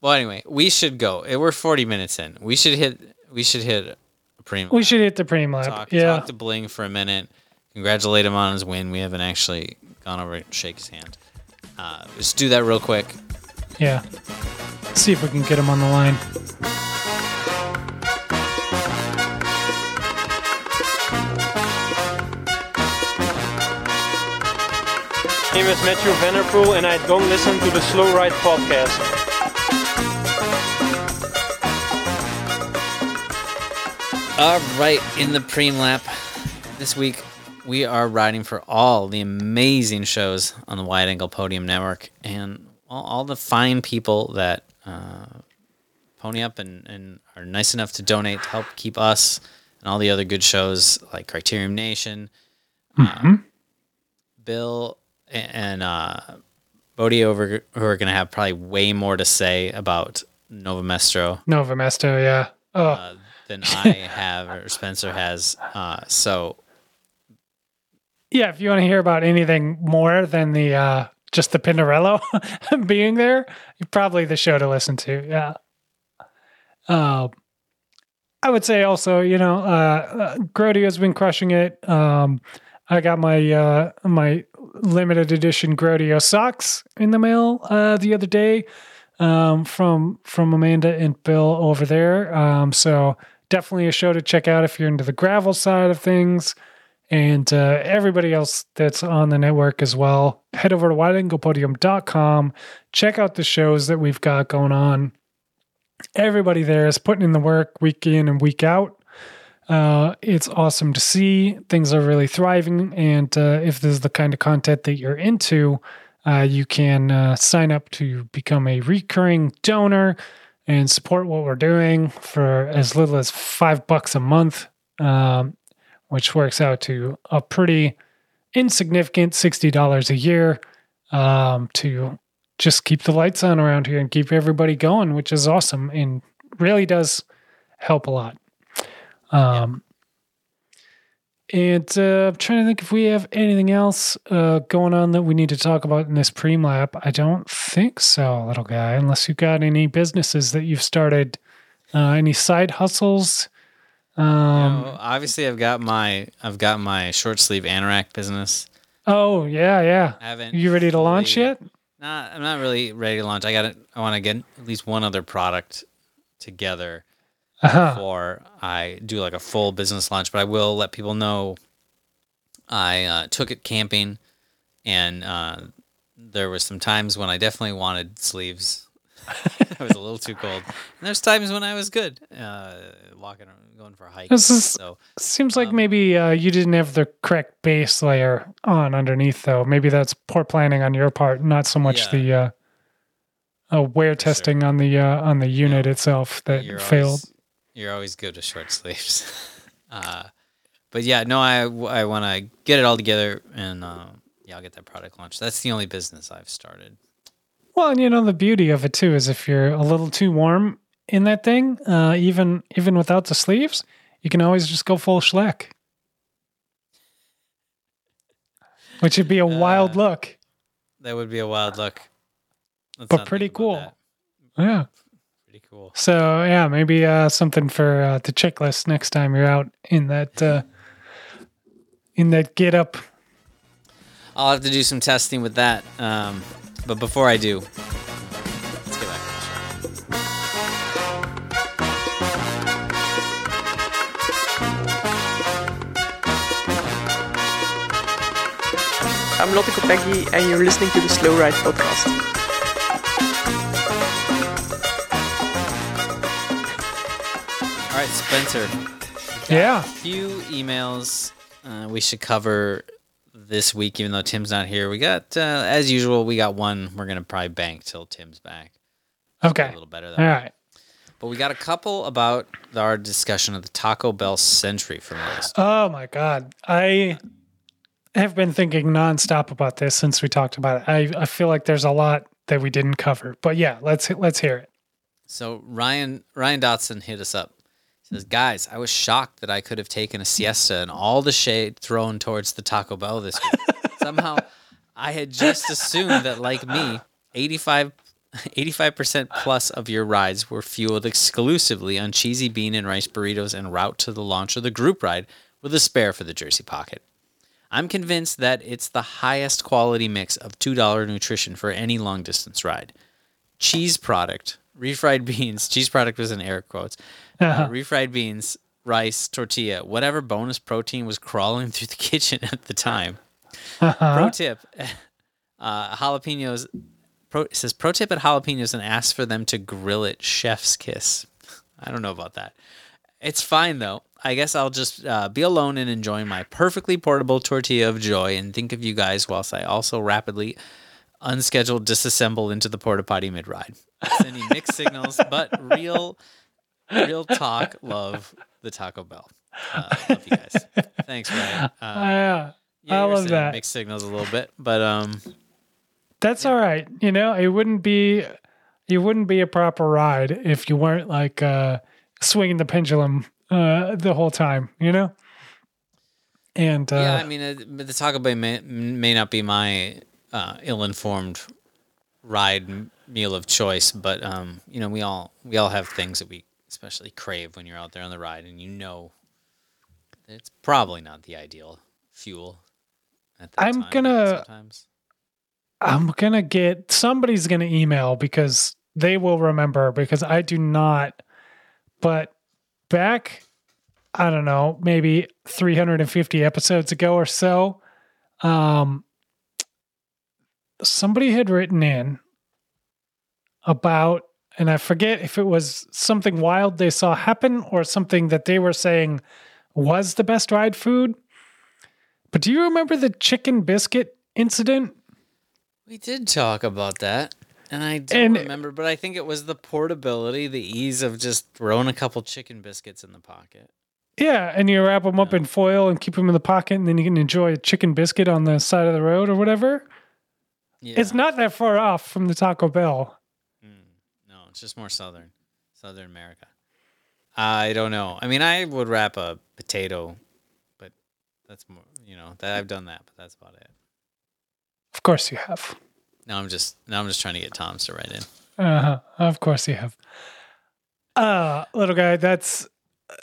Well, anyway, we should go. Eh, We're 40 minutes in. We should hit. We should hit a premium. We should hit the preem lap. talk, yeah, talk to Bling for a minute. Congratulate him on his win. We haven't actually gone over and shake his hand. Uh, let's do that real quick. yeah. See if we can get him on the line. Name is Mathieu van der Poel, and I don't listen to the Slow Ride podcast. All right, in the preem lap this week, we are riding for all the amazing shows on the Wide Angle Podium Network and all, all the fine people that uh, pony up and, and are nice enough to donate to help keep us and all the other good shows like Criterium Nation, uh, Bill, a- and uh, Bodie over who are going to have probably way more to say about Nova Mestro Nova Mesto, yeah. Oh, uh, than I have or Spencer has. Uh, so yeah. If you want to hear about anything more than the uh, just the Pinarello being there, probably the show to listen to. Yeah. Uh, I would say also, you know, uh, uh, Grody has been crushing it. Um, I got my uh, my limited edition Grodio socks in the mail uh, the other day um, from from Amanda and Bill over there. Um, so definitely a show to check out if you're into the gravel side of things. And uh, everybody else that's on the network as well, head over to wideanglepodium.com. Check out the shows that we've got going on. Everybody there is putting in the work week in and week out. Uh, it's awesome to see. Things are really thriving. And uh, if this is the kind of content that you're into, uh, you can uh, sign up to become a recurring donor and support what we're doing for as little as five bucks a month, um, which works out to a pretty insignificant $60 a year um, to just keep the lights on around here and keep everybody going, which is awesome and really does help a lot. Um, And uh, I'm trying to think if we have anything else uh, going on that we need to talk about in this preem lap. I don't think so, little guy, unless you've got any businesses that you've started, uh, any side hustles. Um, you know, obviously, I've got my I've got my short sleeve anorak business. Oh, yeah, yeah. I haven't. You ready to launch yet? Not, I'm not really ready to launch. I got it. I want to get at least one other product together Uh-huh. before I do like a full business launch. But I will let people know I uh, took it camping, and uh, there was some times when I definitely wanted sleeves. I was a little too cold. And there's times when I was good, uh, walking, around, going for a hike. This is- So Seems like Um, maybe uh, you didn't have the correct base layer on underneath, though. Maybe that's poor planning on your part, not so much Yeah. the uh, uh, wear testing on the uh, on the unit itself that you're failed. Always, you're always good with short sleeves. uh, but yeah, no, I, I want to get it all together and uh, yeah, I'll get that product launched. That's the only business I've started. Well, and you know the beauty of it too is if you're a little too warm in that thing, uh, even even without the sleeves, you can always just go full schleck, which would be a wild Uh, look. That would be a wild look. Let's But pretty cool. that. Yeah. Pretty cool. So yeah, maybe uh, something for uh, the checklist next time you're out in that uh, in that get up. I'll have to do some testing with that. Um, but before I do, let's get back to the show. I'm Lotte Kopecky, and you're listening to the Slow Ride podcast. Spencer. Yeah. A few emails. Uh, we should cover this week, even though Tim's not here. We got, uh, as usual, we got one. We're gonna probably bank till Tim's back. Okay. A little better. All way. right. But we got a couple about our discussion of the Taco Bell Century from list. Oh my god. I have been thinking nonstop about this since we talked about it. I, I feel like there's a lot that we didn't cover. But yeah, let's let's hear it. So Ryan Ryan Dotson hit us up. Says, "Guys, I was shocked that I could have taken a siesta and all the shade thrown towards the Taco Bell this week. Somehow, I had just assumed that, like me, 85 percent plus of your rides were fueled exclusively on cheesy bean and rice burritos en route to the launch of the group ride, with a spare for the Jersey Pocket." I'm convinced that it's the highest quality mix of $2 nutrition for any long distance ride cheese product, refried beans, cheese product was in air quotes, uh, refried beans, rice, tortilla, whatever bonus protein was crawling through the kitchen at the time. Pro tip, uh, jalapenos. Pro, it says pro tip at jalapenos and ask for them to grill it chef's kiss. I don't know about that. It's fine though. I guess I'll just uh, be alone and enjoying my perfectly portable tortilla of joy and think of you guys whilst I also rapidly unscheduled disassemble into the porta potty mid ride. Sending mixed signals, but real, real talk. Love the Taco Bell. Uh, love you guys. Thanks, Ryan. Uh, Yeah. yeah, I love that. Mixed signals a little bit, but um, That's all right. You know, it wouldn't be you wouldn't be a proper ride if you weren't like uh swinging the pendulum uh the whole time, you know? And uh yeah, I mean, uh, the Taco Bell may, may not be my uh, ill-informed ride m- meal of choice, but um, you know, we all we all have things that we especially crave when you're out there on the ride, and you know, it's probably not the ideal fuel. At that I'm time, gonna- sometimes. I'm gonna get somebody's gonna email because they will remember because I do not. But back, I don't know, maybe 350 episodes ago or so, um, somebody had written in about, and I forget if it was something wild they saw happen or something that they were saying was the best ride food. But do you remember the chicken biscuit incident? We did talk about that, and I don't remember, but I think it was the portability, the ease of just throwing a couple chicken biscuits in the pocket. Yeah, and you wrap them up in foil and keep them in the pocket, and then you can enjoy a chicken biscuit on the side of the road or whatever. Yeah. It's not that far off from the Taco Bell. No, it's just more southern, southern America. I don't know. I mean, I would wrap a potato, but that's more. You know, that I've done that, but that's about it. Of course you have. Now I'm just now I'm just trying to get Tom's to write in. Uh-huh. Of course you have. Uh, little guy, that's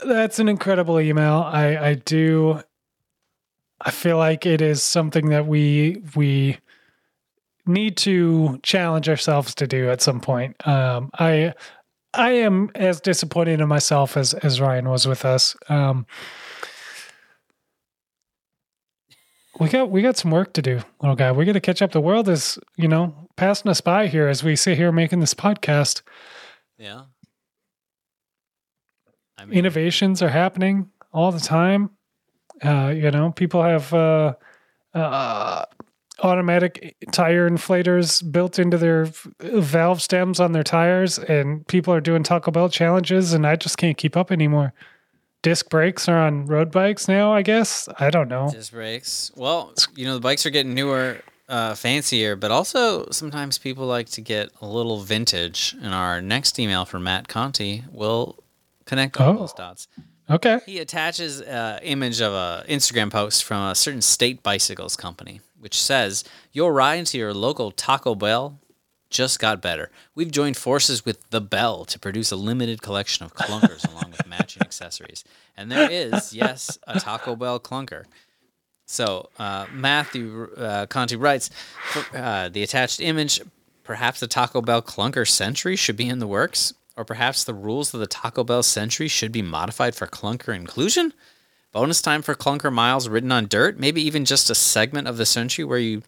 that's an incredible email. I I do I feel like it is something that we we need to challenge ourselves to do at some point. Um I I am as disappointed in myself as as Ryan was with us. Um we got we got some work to do, little guy. We got to catch up. The world is, you know, passing us by here as we sit here making this podcast. Yeah. I mean, Innovations are happening all the time. Uh, you know, people have uh, uh, automatic tire inflators built into their valve stems on their tires, and people are doing Taco Bell challenges, and I just can't keep up anymore. Disc brakes are on road bikes now. I guess I don't know. disc brakes. Well, you know, the bikes are getting newer, uh, fancier, but also sometimes people like to get a little vintage. And our next email from Matt Conti will connect all Oh. those dots. Okay. He attaches an image of a Instagram post from a certain state bicycles company, which says, "Your ride to your local Taco Bell just got better. We've joined forces with the Bell to produce a limited collection of clunkers along with matching accessories. And there is, yes, a Taco Bell clunker." So uh, Matthew uh, Conti writes, for, uh, the attached image, perhaps the Taco Bell clunker century should be in the works, or perhaps the rules of the Taco Bell century should be modified for clunker inclusion. Bonus time for clunker miles ridden on dirt, maybe even just a segment of the century where you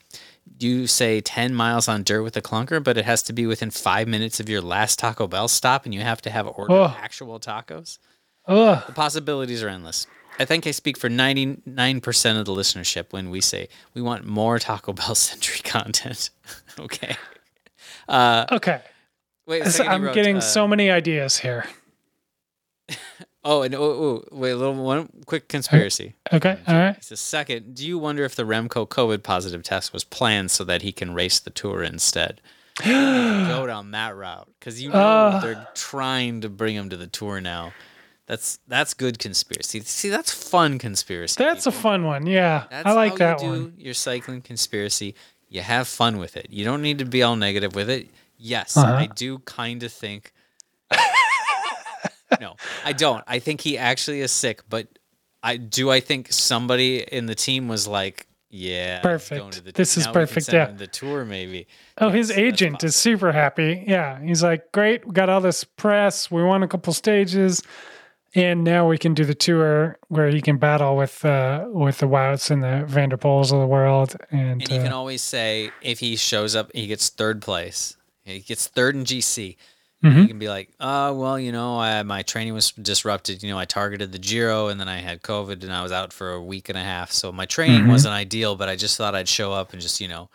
do say 10 miles on dirt with a clunker, but it has to be within five minutes of your last Taco Bell stop and you have to have ordered Oh. actual tacos. Ugh. The possibilities are endless. I think I speak for 99% of the listenership when we say we want more Taco Bell century content. okay. Okay. Wait, a second, I'm wrote, getting uh, so many ideas here. Oh, and oh, oh, wait, a little one quick conspiracy. Okay. All right. He says, second, do you wonder if the Remco COVID positive test was planned so that he can race the tour instead? Go down that route because you know Uh. they're trying to bring him to the tour now. That's that's good conspiracy. See, that's fun conspiracy. That's a fun one. Yeah. That's I like how that you do one. Your cycling conspiracy. You have fun with it. You don't need to be all negative with it. Yes, Uh-huh. I do kind of think. No, I don't. I think he actually is sick, but I do. I think somebody in the team was like, "Yeah, Perfect. going to the- This is can perfect, yeah. the tour maybe." Oh, his Yes, that's agent is super happy. Yeah. He's like, great. We got all this press. We won a couple stages. And now we can do the tour where he can battle with uh, with the Wouts and the Vanderpoels of the world. And, And he can uh, always say if he shows up, he gets third place. He gets third in GC. Mhm. He can be like, oh, well, you know, I, my training was disrupted. You know, I targeted the Giro and then I had COVID and I was out for a week and a half. So my training Mhm. wasn't ideal, but I just thought I'd show up and just, you know,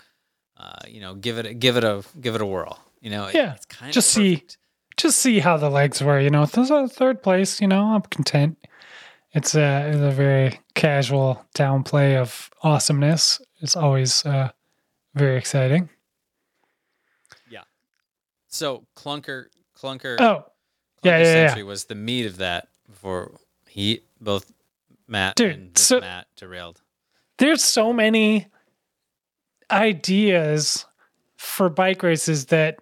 uh, you know, give it, a, give it a, give it a whirl. You know, it- Yeah, it's kind just of see- just see how the legs were. You know, this is third place, you know, I'm content. It's a, it's a very casual downplay of awesomeness. It's always uh, very exciting. So Clunker, Clunker, Oh, yeah, Clunker yeah, yeah. Century was the meat of that before he, both Matt Dude, and so- Matt derailed. there's so many ideas for bike races that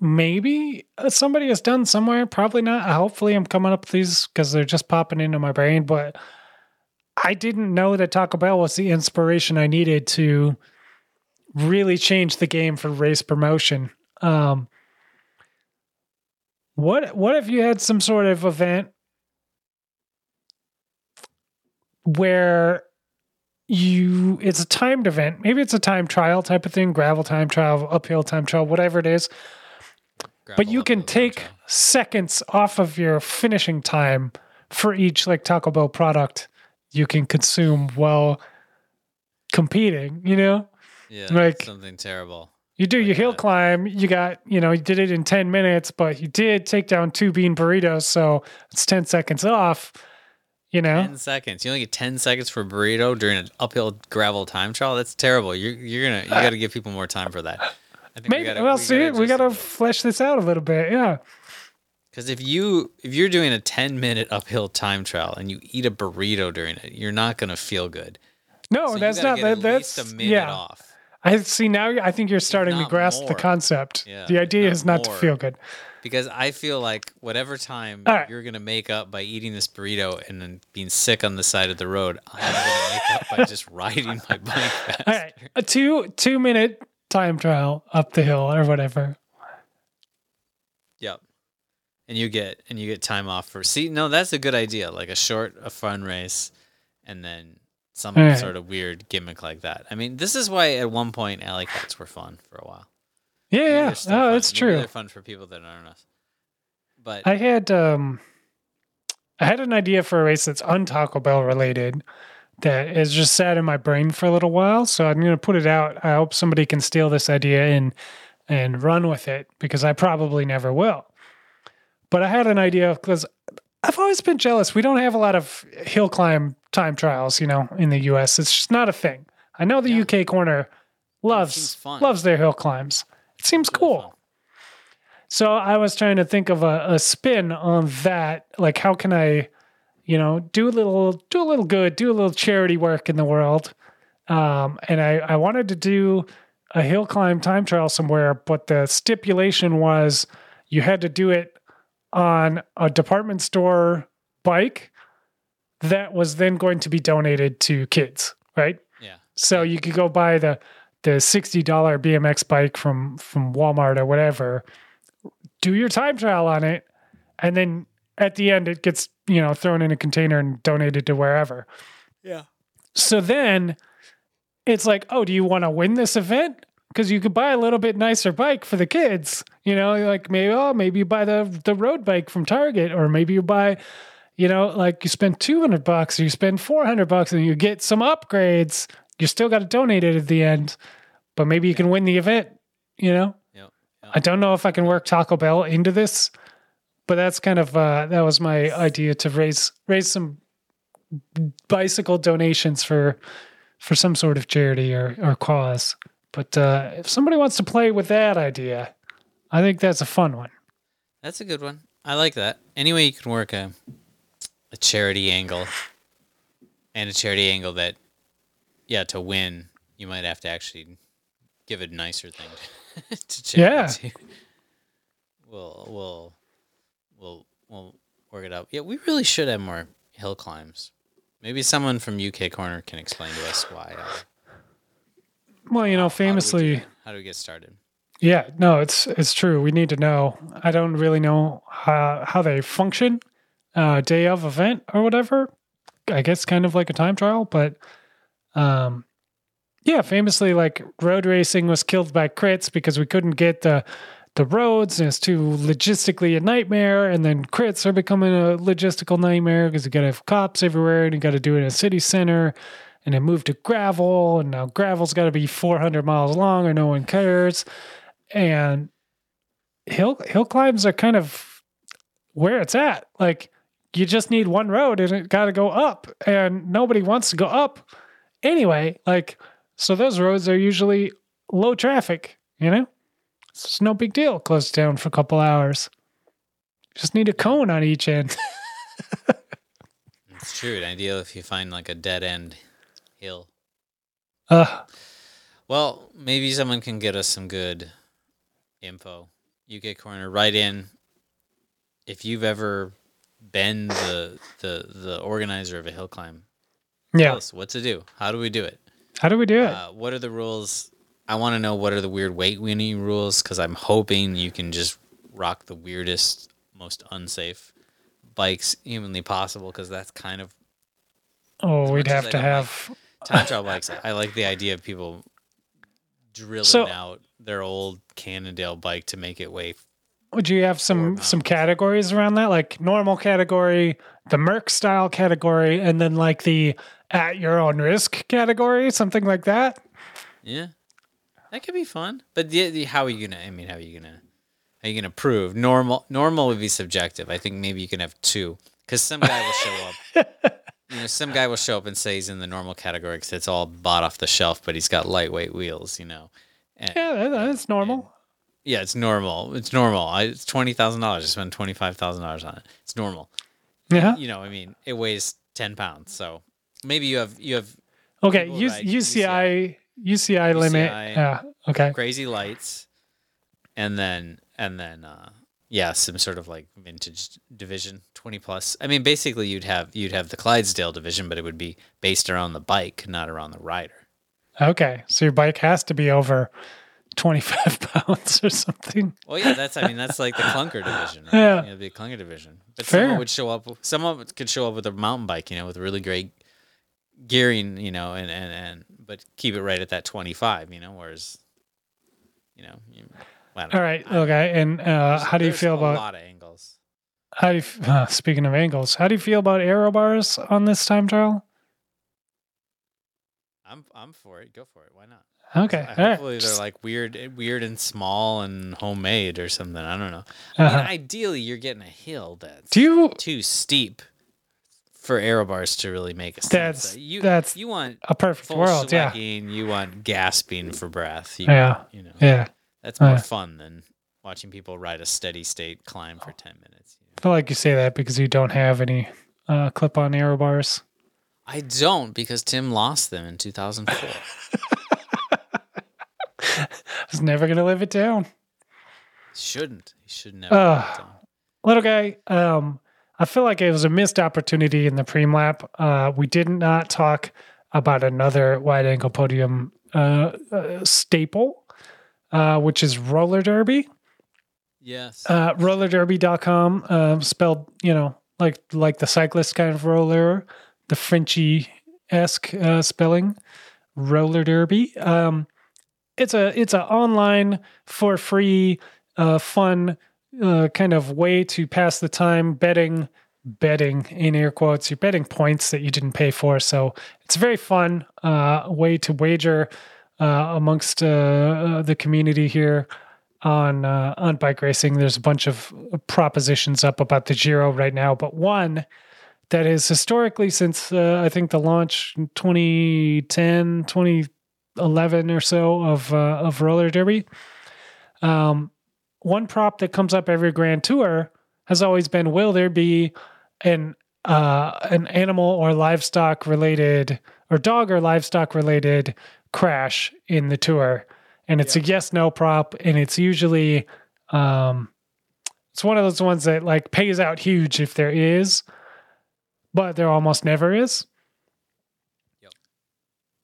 maybe uh, somebody has done somewhere. Probably not. Hopefully, I'm coming up with these because they're just popping into my brain. But I didn't know that Taco Bell was the inspiration I needed to really change the game for race promotion. Um, what what if you had some sort of event where you it's a timed event. Maybe it's a time trial type of thing gravel time trial uphill time trial whatever it is. But you can take seconds off of your finishing time for each like taco bell product you can consume while competing you know? Yeah, like- something terrible. You do Like your hill climb you got you know you did it in 10 minutes but you did take down two bean burritos so it's 10 seconds off you know Ten seconds. You only get ten seconds for a burrito during an uphill gravel time trial. That's terrible. You're you're gonna you got to give people more time for that. I think Maybe. well, see, we got to flesh this out a little bit. Yeah. because if you if you're doing a ten minute uphill time trial and you eat a burrito during it, you're not gonna feel good. No, So that's gotta not that. at That's a minute yeah. off. I see now. I think you're starting to grasp the concept. Yeah, the idea not is not to feel good. Because I feel like whatever time right. you're gonna make up by eating this burrito and then being sick on the side of the road, I'm gonna make up by just riding my bike faster. All right, a two two minute time trial up the hill or whatever. Yep. And you get and you get time off for see no that's a good idea like a short a fun race and then some Alright. sort of weird gimmick like that. I mean this is why at one point alley cats were fun for a while. Yeah, yeah. they're Oh, fun. that's Maybe true. They're fun for people that aren't us. But I had um, I had an idea for a race that's un Taco Bell related that has just sat in my brain for a little while. So I'm going to put it out. I hope somebody can steal this idea and and run with it because I probably never will. But I had an idea because I've always been jealous. We don't have a lot of hill climb time trials, you know, in the U.S. It's just not a thing. I know the Yeah. UK corner loves loves their hill climbs. It seems really cool. fun. So I was trying to think of a, a spin on that. Like, how can I, you know, do a little, do a little good, do a little charity work in the world. Um, and I, I wanted to do a hill climb time trial somewhere, but the stipulation was you had to do it on a department store bike that was then going to be donated to kids, right? Yeah. So you could go buy the the sixty dollar BMX bike from from Walmart or whatever, do your time trial on it, and then at the end it gets you know thrown in a container and donated to wherever. Yeah. So then it's like, oh, do you want to win this event? Because you could buy a little bit nicer bike for the kids. You know, like maybe oh maybe you buy the the road bike from Target, or maybe you buy You know, like you spend 200 bucks or you spend 400 bucks and you get some upgrades. You still got to donate it at the end, but maybe you can win the event, you know? Yep. I don't know if I can work Taco Bell into this, but that's kind of uh, that was my idea to raise raise some bicycle donations for for some sort of charity or or cause. But uh, if somebody wants to play with that idea, I think that's a fun one. That's a good one. I like that. Anyway, you can work a a charity angle and a charity angle that, yeah, to win, you might have to actually give a nicer thing to, to charity. Yeah. We'll we'll we'll we'll work it out. Yeah, we really should have more hill climbs. Maybe someone from UK Corner can explain to us why. Uh, well, you know, how famously, do do- how do we get started? Yeah, no, it's it's true. We need to know. I don't really know how how they function, uh, day of event or whatever. I guess kind of like a time trial, but um, yeah, famously, like road racing was killed by crits because we couldn't get the the roads and it's too logistically a nightmare. And then crits are becoming a logistical nightmare because you got to have cops everywhere and you got to do it in a city center. And it moved to gravel, and now gravel's got to be 400 miles long or no one cares and hill hill climbs are kind of where it's at. Like you just need one road and it got to go up, and nobody wants to go up anyway. Like so, those roads are usually low traffic. You know, it's no big deal. Close down for a couple hours. Just need a cone on each end. It's true. Ideal if you find like a dead end hill. uh, Well, maybe someone can get us some good info. UK Corner, write in if you've ever been the the the organizer of a hill climb. Tell yeah. us what to do. How do we do it? How do we do it? Uh, what are the rules? I want to know what are the weird weight winning rules because I'm hoping you can just rock the weirdest, most unsafe bikes humanly possible because that's kind of oh, we'd have to have. Time trial bikes. I like the idea of people drilling So- out their old Cannondale bike to make it weigh. Would you have some some categories around that, like normal category, the Merckx style category, and then like the at your own risk category, something like that? Yeah, that could be fun. But the, the, how are you gonna? I mean, how are you gonna? How are you gonna prove normal? Normal would be subjective. I think maybe you can have two because some guy will show up. You know, some guy will show up and say he's in the normal category because it's all bought off the shelf, but he's got lightweight wheels. You know. And, Yeah, that- that's normal. Yeah, it's normal. It's normal. I, it's twenty thousand dollars. I spend twenty five thousand dollars on it. It's normal. Yeah. You know, I mean, it weighs ten pounds. So maybe you have you have Okay. U- ride UCI UCI limit. UCI. Yeah. Okay. crazy lights, and then and then uh, yeah, some sort of like vintage division, twenty plus. I mean, basically, you'd have you'd have the Clydesdale division, but it would be based around the bike, not around the rider. Okay. So your bike has to be over twenty five pounds or something. Well, yeah, that's I mean that's like the clunker division, right? Yeah. you know, the clunker division. But Fair. someone would show up. Someone could show up with a mountain bike, you know, with really great gearing, you know, and and and but keep it right at that twenty five, you know, whereas, you know, you, don't All right. Okay. And uh, how do you feel a about lot of angles? How do you, uh, speaking of angles? How do you feel about aero bars on this time trial? I'm I'm for it. Go for it. Why not? Okay. Uh, all right. Hopefully they're like weird, weird and small and homemade or something. I don't know. I mean, uh-huh. ideally, you're getting a hill that's Do you? too steep for aero bars to really make a sense. That's- Uh, you, that's you want A perfect full world. Yeah. You want gasping for breath. You, Yeah. You know, Yeah. that's more Yeah. fun than watching people ride a steady state climb for ten minutes. I feel like you say that because you don't have any uh, clip on aero bars. I don't because Tim lost them in 2004. I was never going to live it down. Shouldn't. He should never. Done. Little guy, um, I feel like it was a missed opportunity in the preem lap. Uh, we did not talk about another wide angle podium uh, uh, staple, uh, which is Rouleur Derby. Yes. Uh, rouleurderby.com, uh, spelled, you know, like like the cyclist kind of roller, the Frenchy esque uh, spelling, Rouleur Derby. Um, it's a it's a online for free, uh, fun uh, kind of way to pass the time betting betting in air quotes. You're betting points that you didn't pay for. So it's a very fun uh, way to wager uh, amongst uh, the community here on uh, on bike racing. There's a bunch of propositions up about the Giro right now, but one that is historically since uh, I think the launch in 2010, 2011 or so of uh, of Rouleur Derby. Um, one prop that comes up every Grand Tour has always been: Will there be an uh, an animal or livestock related or dog or livestock related crash in the tour? And it's a yes no prop, and it's usually um, it's one of those ones that like pays out huge if there is, but there almost never is. Yep.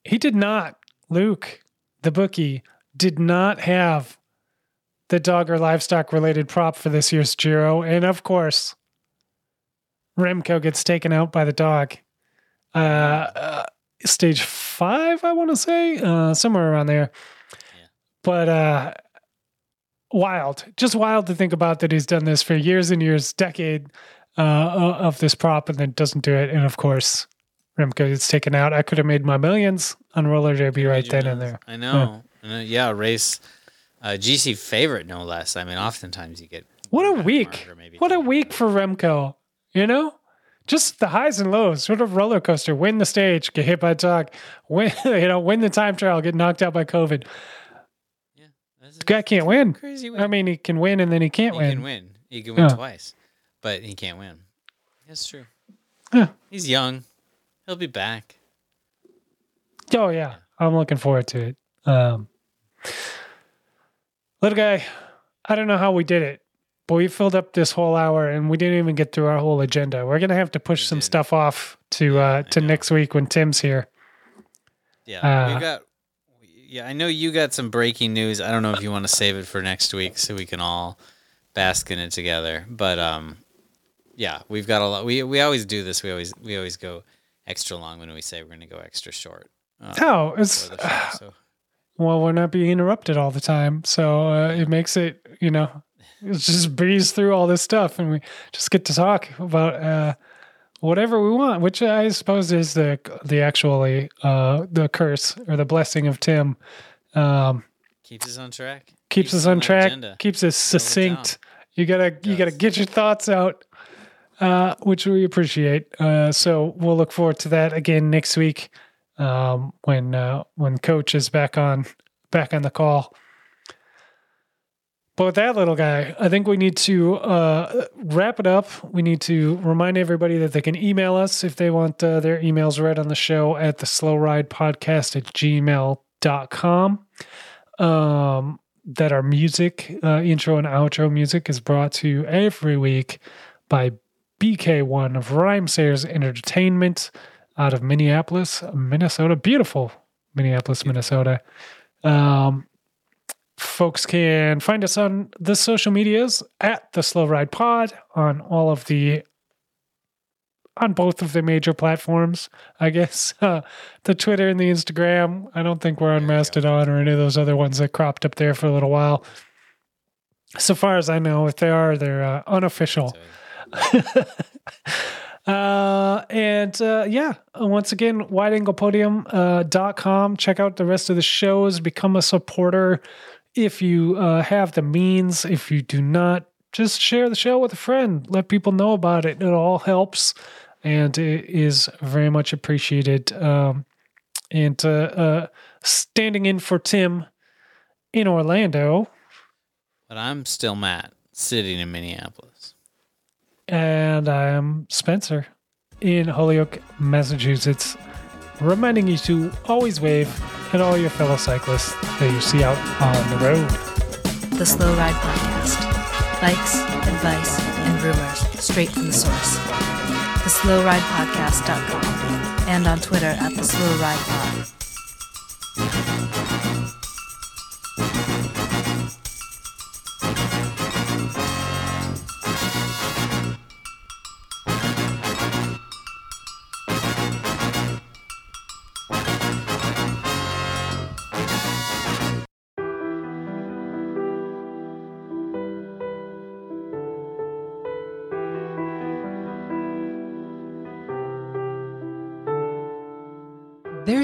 He did not, Luke, the bookie, did not have the dog or livestock related prop for this year's Giro. And of course, Remco gets taken out by the dog. Uh, uh stage five, I want to say, uh, somewhere around there. But uh, wild, just wild to think about that he's done this for years and years, decade uh, of this prop, and then doesn't do it. And of course, Remco gets taken out. I could have made my millions on Rouleur Derby right then and there. I know. And, uh, yeah, race uh, GC favorite no less. I mean, oftentimes you get What a week! What a week for Remco. You know, just the highs and lows, sort of roller coaster. Win the stage, get hit by a dog. Win, you know, win the time trial, get knocked out by COVID. Guy can't win. crazy. Win. I mean, he can win and then he can't he win. can win. He can win Yeah. twice, but he can't win. That's true. Yeah. He's young. He'll be back. Oh yeah, I'm looking forward to it. Um, little guy, I don't know how we did it, but we filled up this whole hour and we didn't even get through our whole agenda. We're gonna have to push We some didn't. stuff off to uh, to next week when Tim's here. Yeah, Uh, we got. Yeah, I know you got some breaking news. I don't know if you want to save it for next week so we can all bask in it together. But um, yeah, we've got a lot. We we always do this. We always we always go extra long when we say we're going to go extra short. Uh, Oh, it's show, so well, we're not being interrupted all the time, so uh, it makes it you know, it's just breeze through all this stuff and we just get to talk about uh, whatever we want, which I suppose is the the actually uh, the curse or the blessing of Tim. Um, keeps us on track. keeps us on track, agenda. keeps us succinct. You gotta you gotta get your thoughts out, uh, which we appreciate. Uh, so we'll look forward to that again next week um, when uh, when Coach is back on back on the call. But with that little guy, I think we need to uh, wrap it up. We need to remind everybody that they can email us if they want uh, their emails read on the show at the slow ride podcast at gmail.com. Um, that our music, uh, intro and outro music, is brought to you every week by BK1 of Rhymesayers Entertainment out of Minneapolis, Minnesota. Beautiful Minneapolis, Minnesota. Um, folks can find us on the social medias at the Slow Ride Pod on all of the on both of the major platforms, I guess. Uh, the Twitter and the Instagram. I don't think we're on There you go. Mastodon or any of those other ones that cropped up there for a little while. So far as I know, if they are, they're uh, unofficial. Uh, and uh, yeah, once again, wideanglepodium.com. Uh, dot com. Check out the rest of the shows. Become a supporter if you uh, have the means. If you do not, just share the show with a friend. Let people know about it. It all helps and it is very much appreciated. Um, and uh, uh, standing in for Tim in Orlando. but I'm still Matt, sitting in Minneapolis. And I am Spencer in Holyoke, Massachusetts, reminding you to always wave at all your fellow cyclists that you see out on the road. The Slow Ride Podcast. Bikes, advice, and rumors straight from the source. TheSlowRidePodcast.com and on Twitter at The Slow Ride Pod.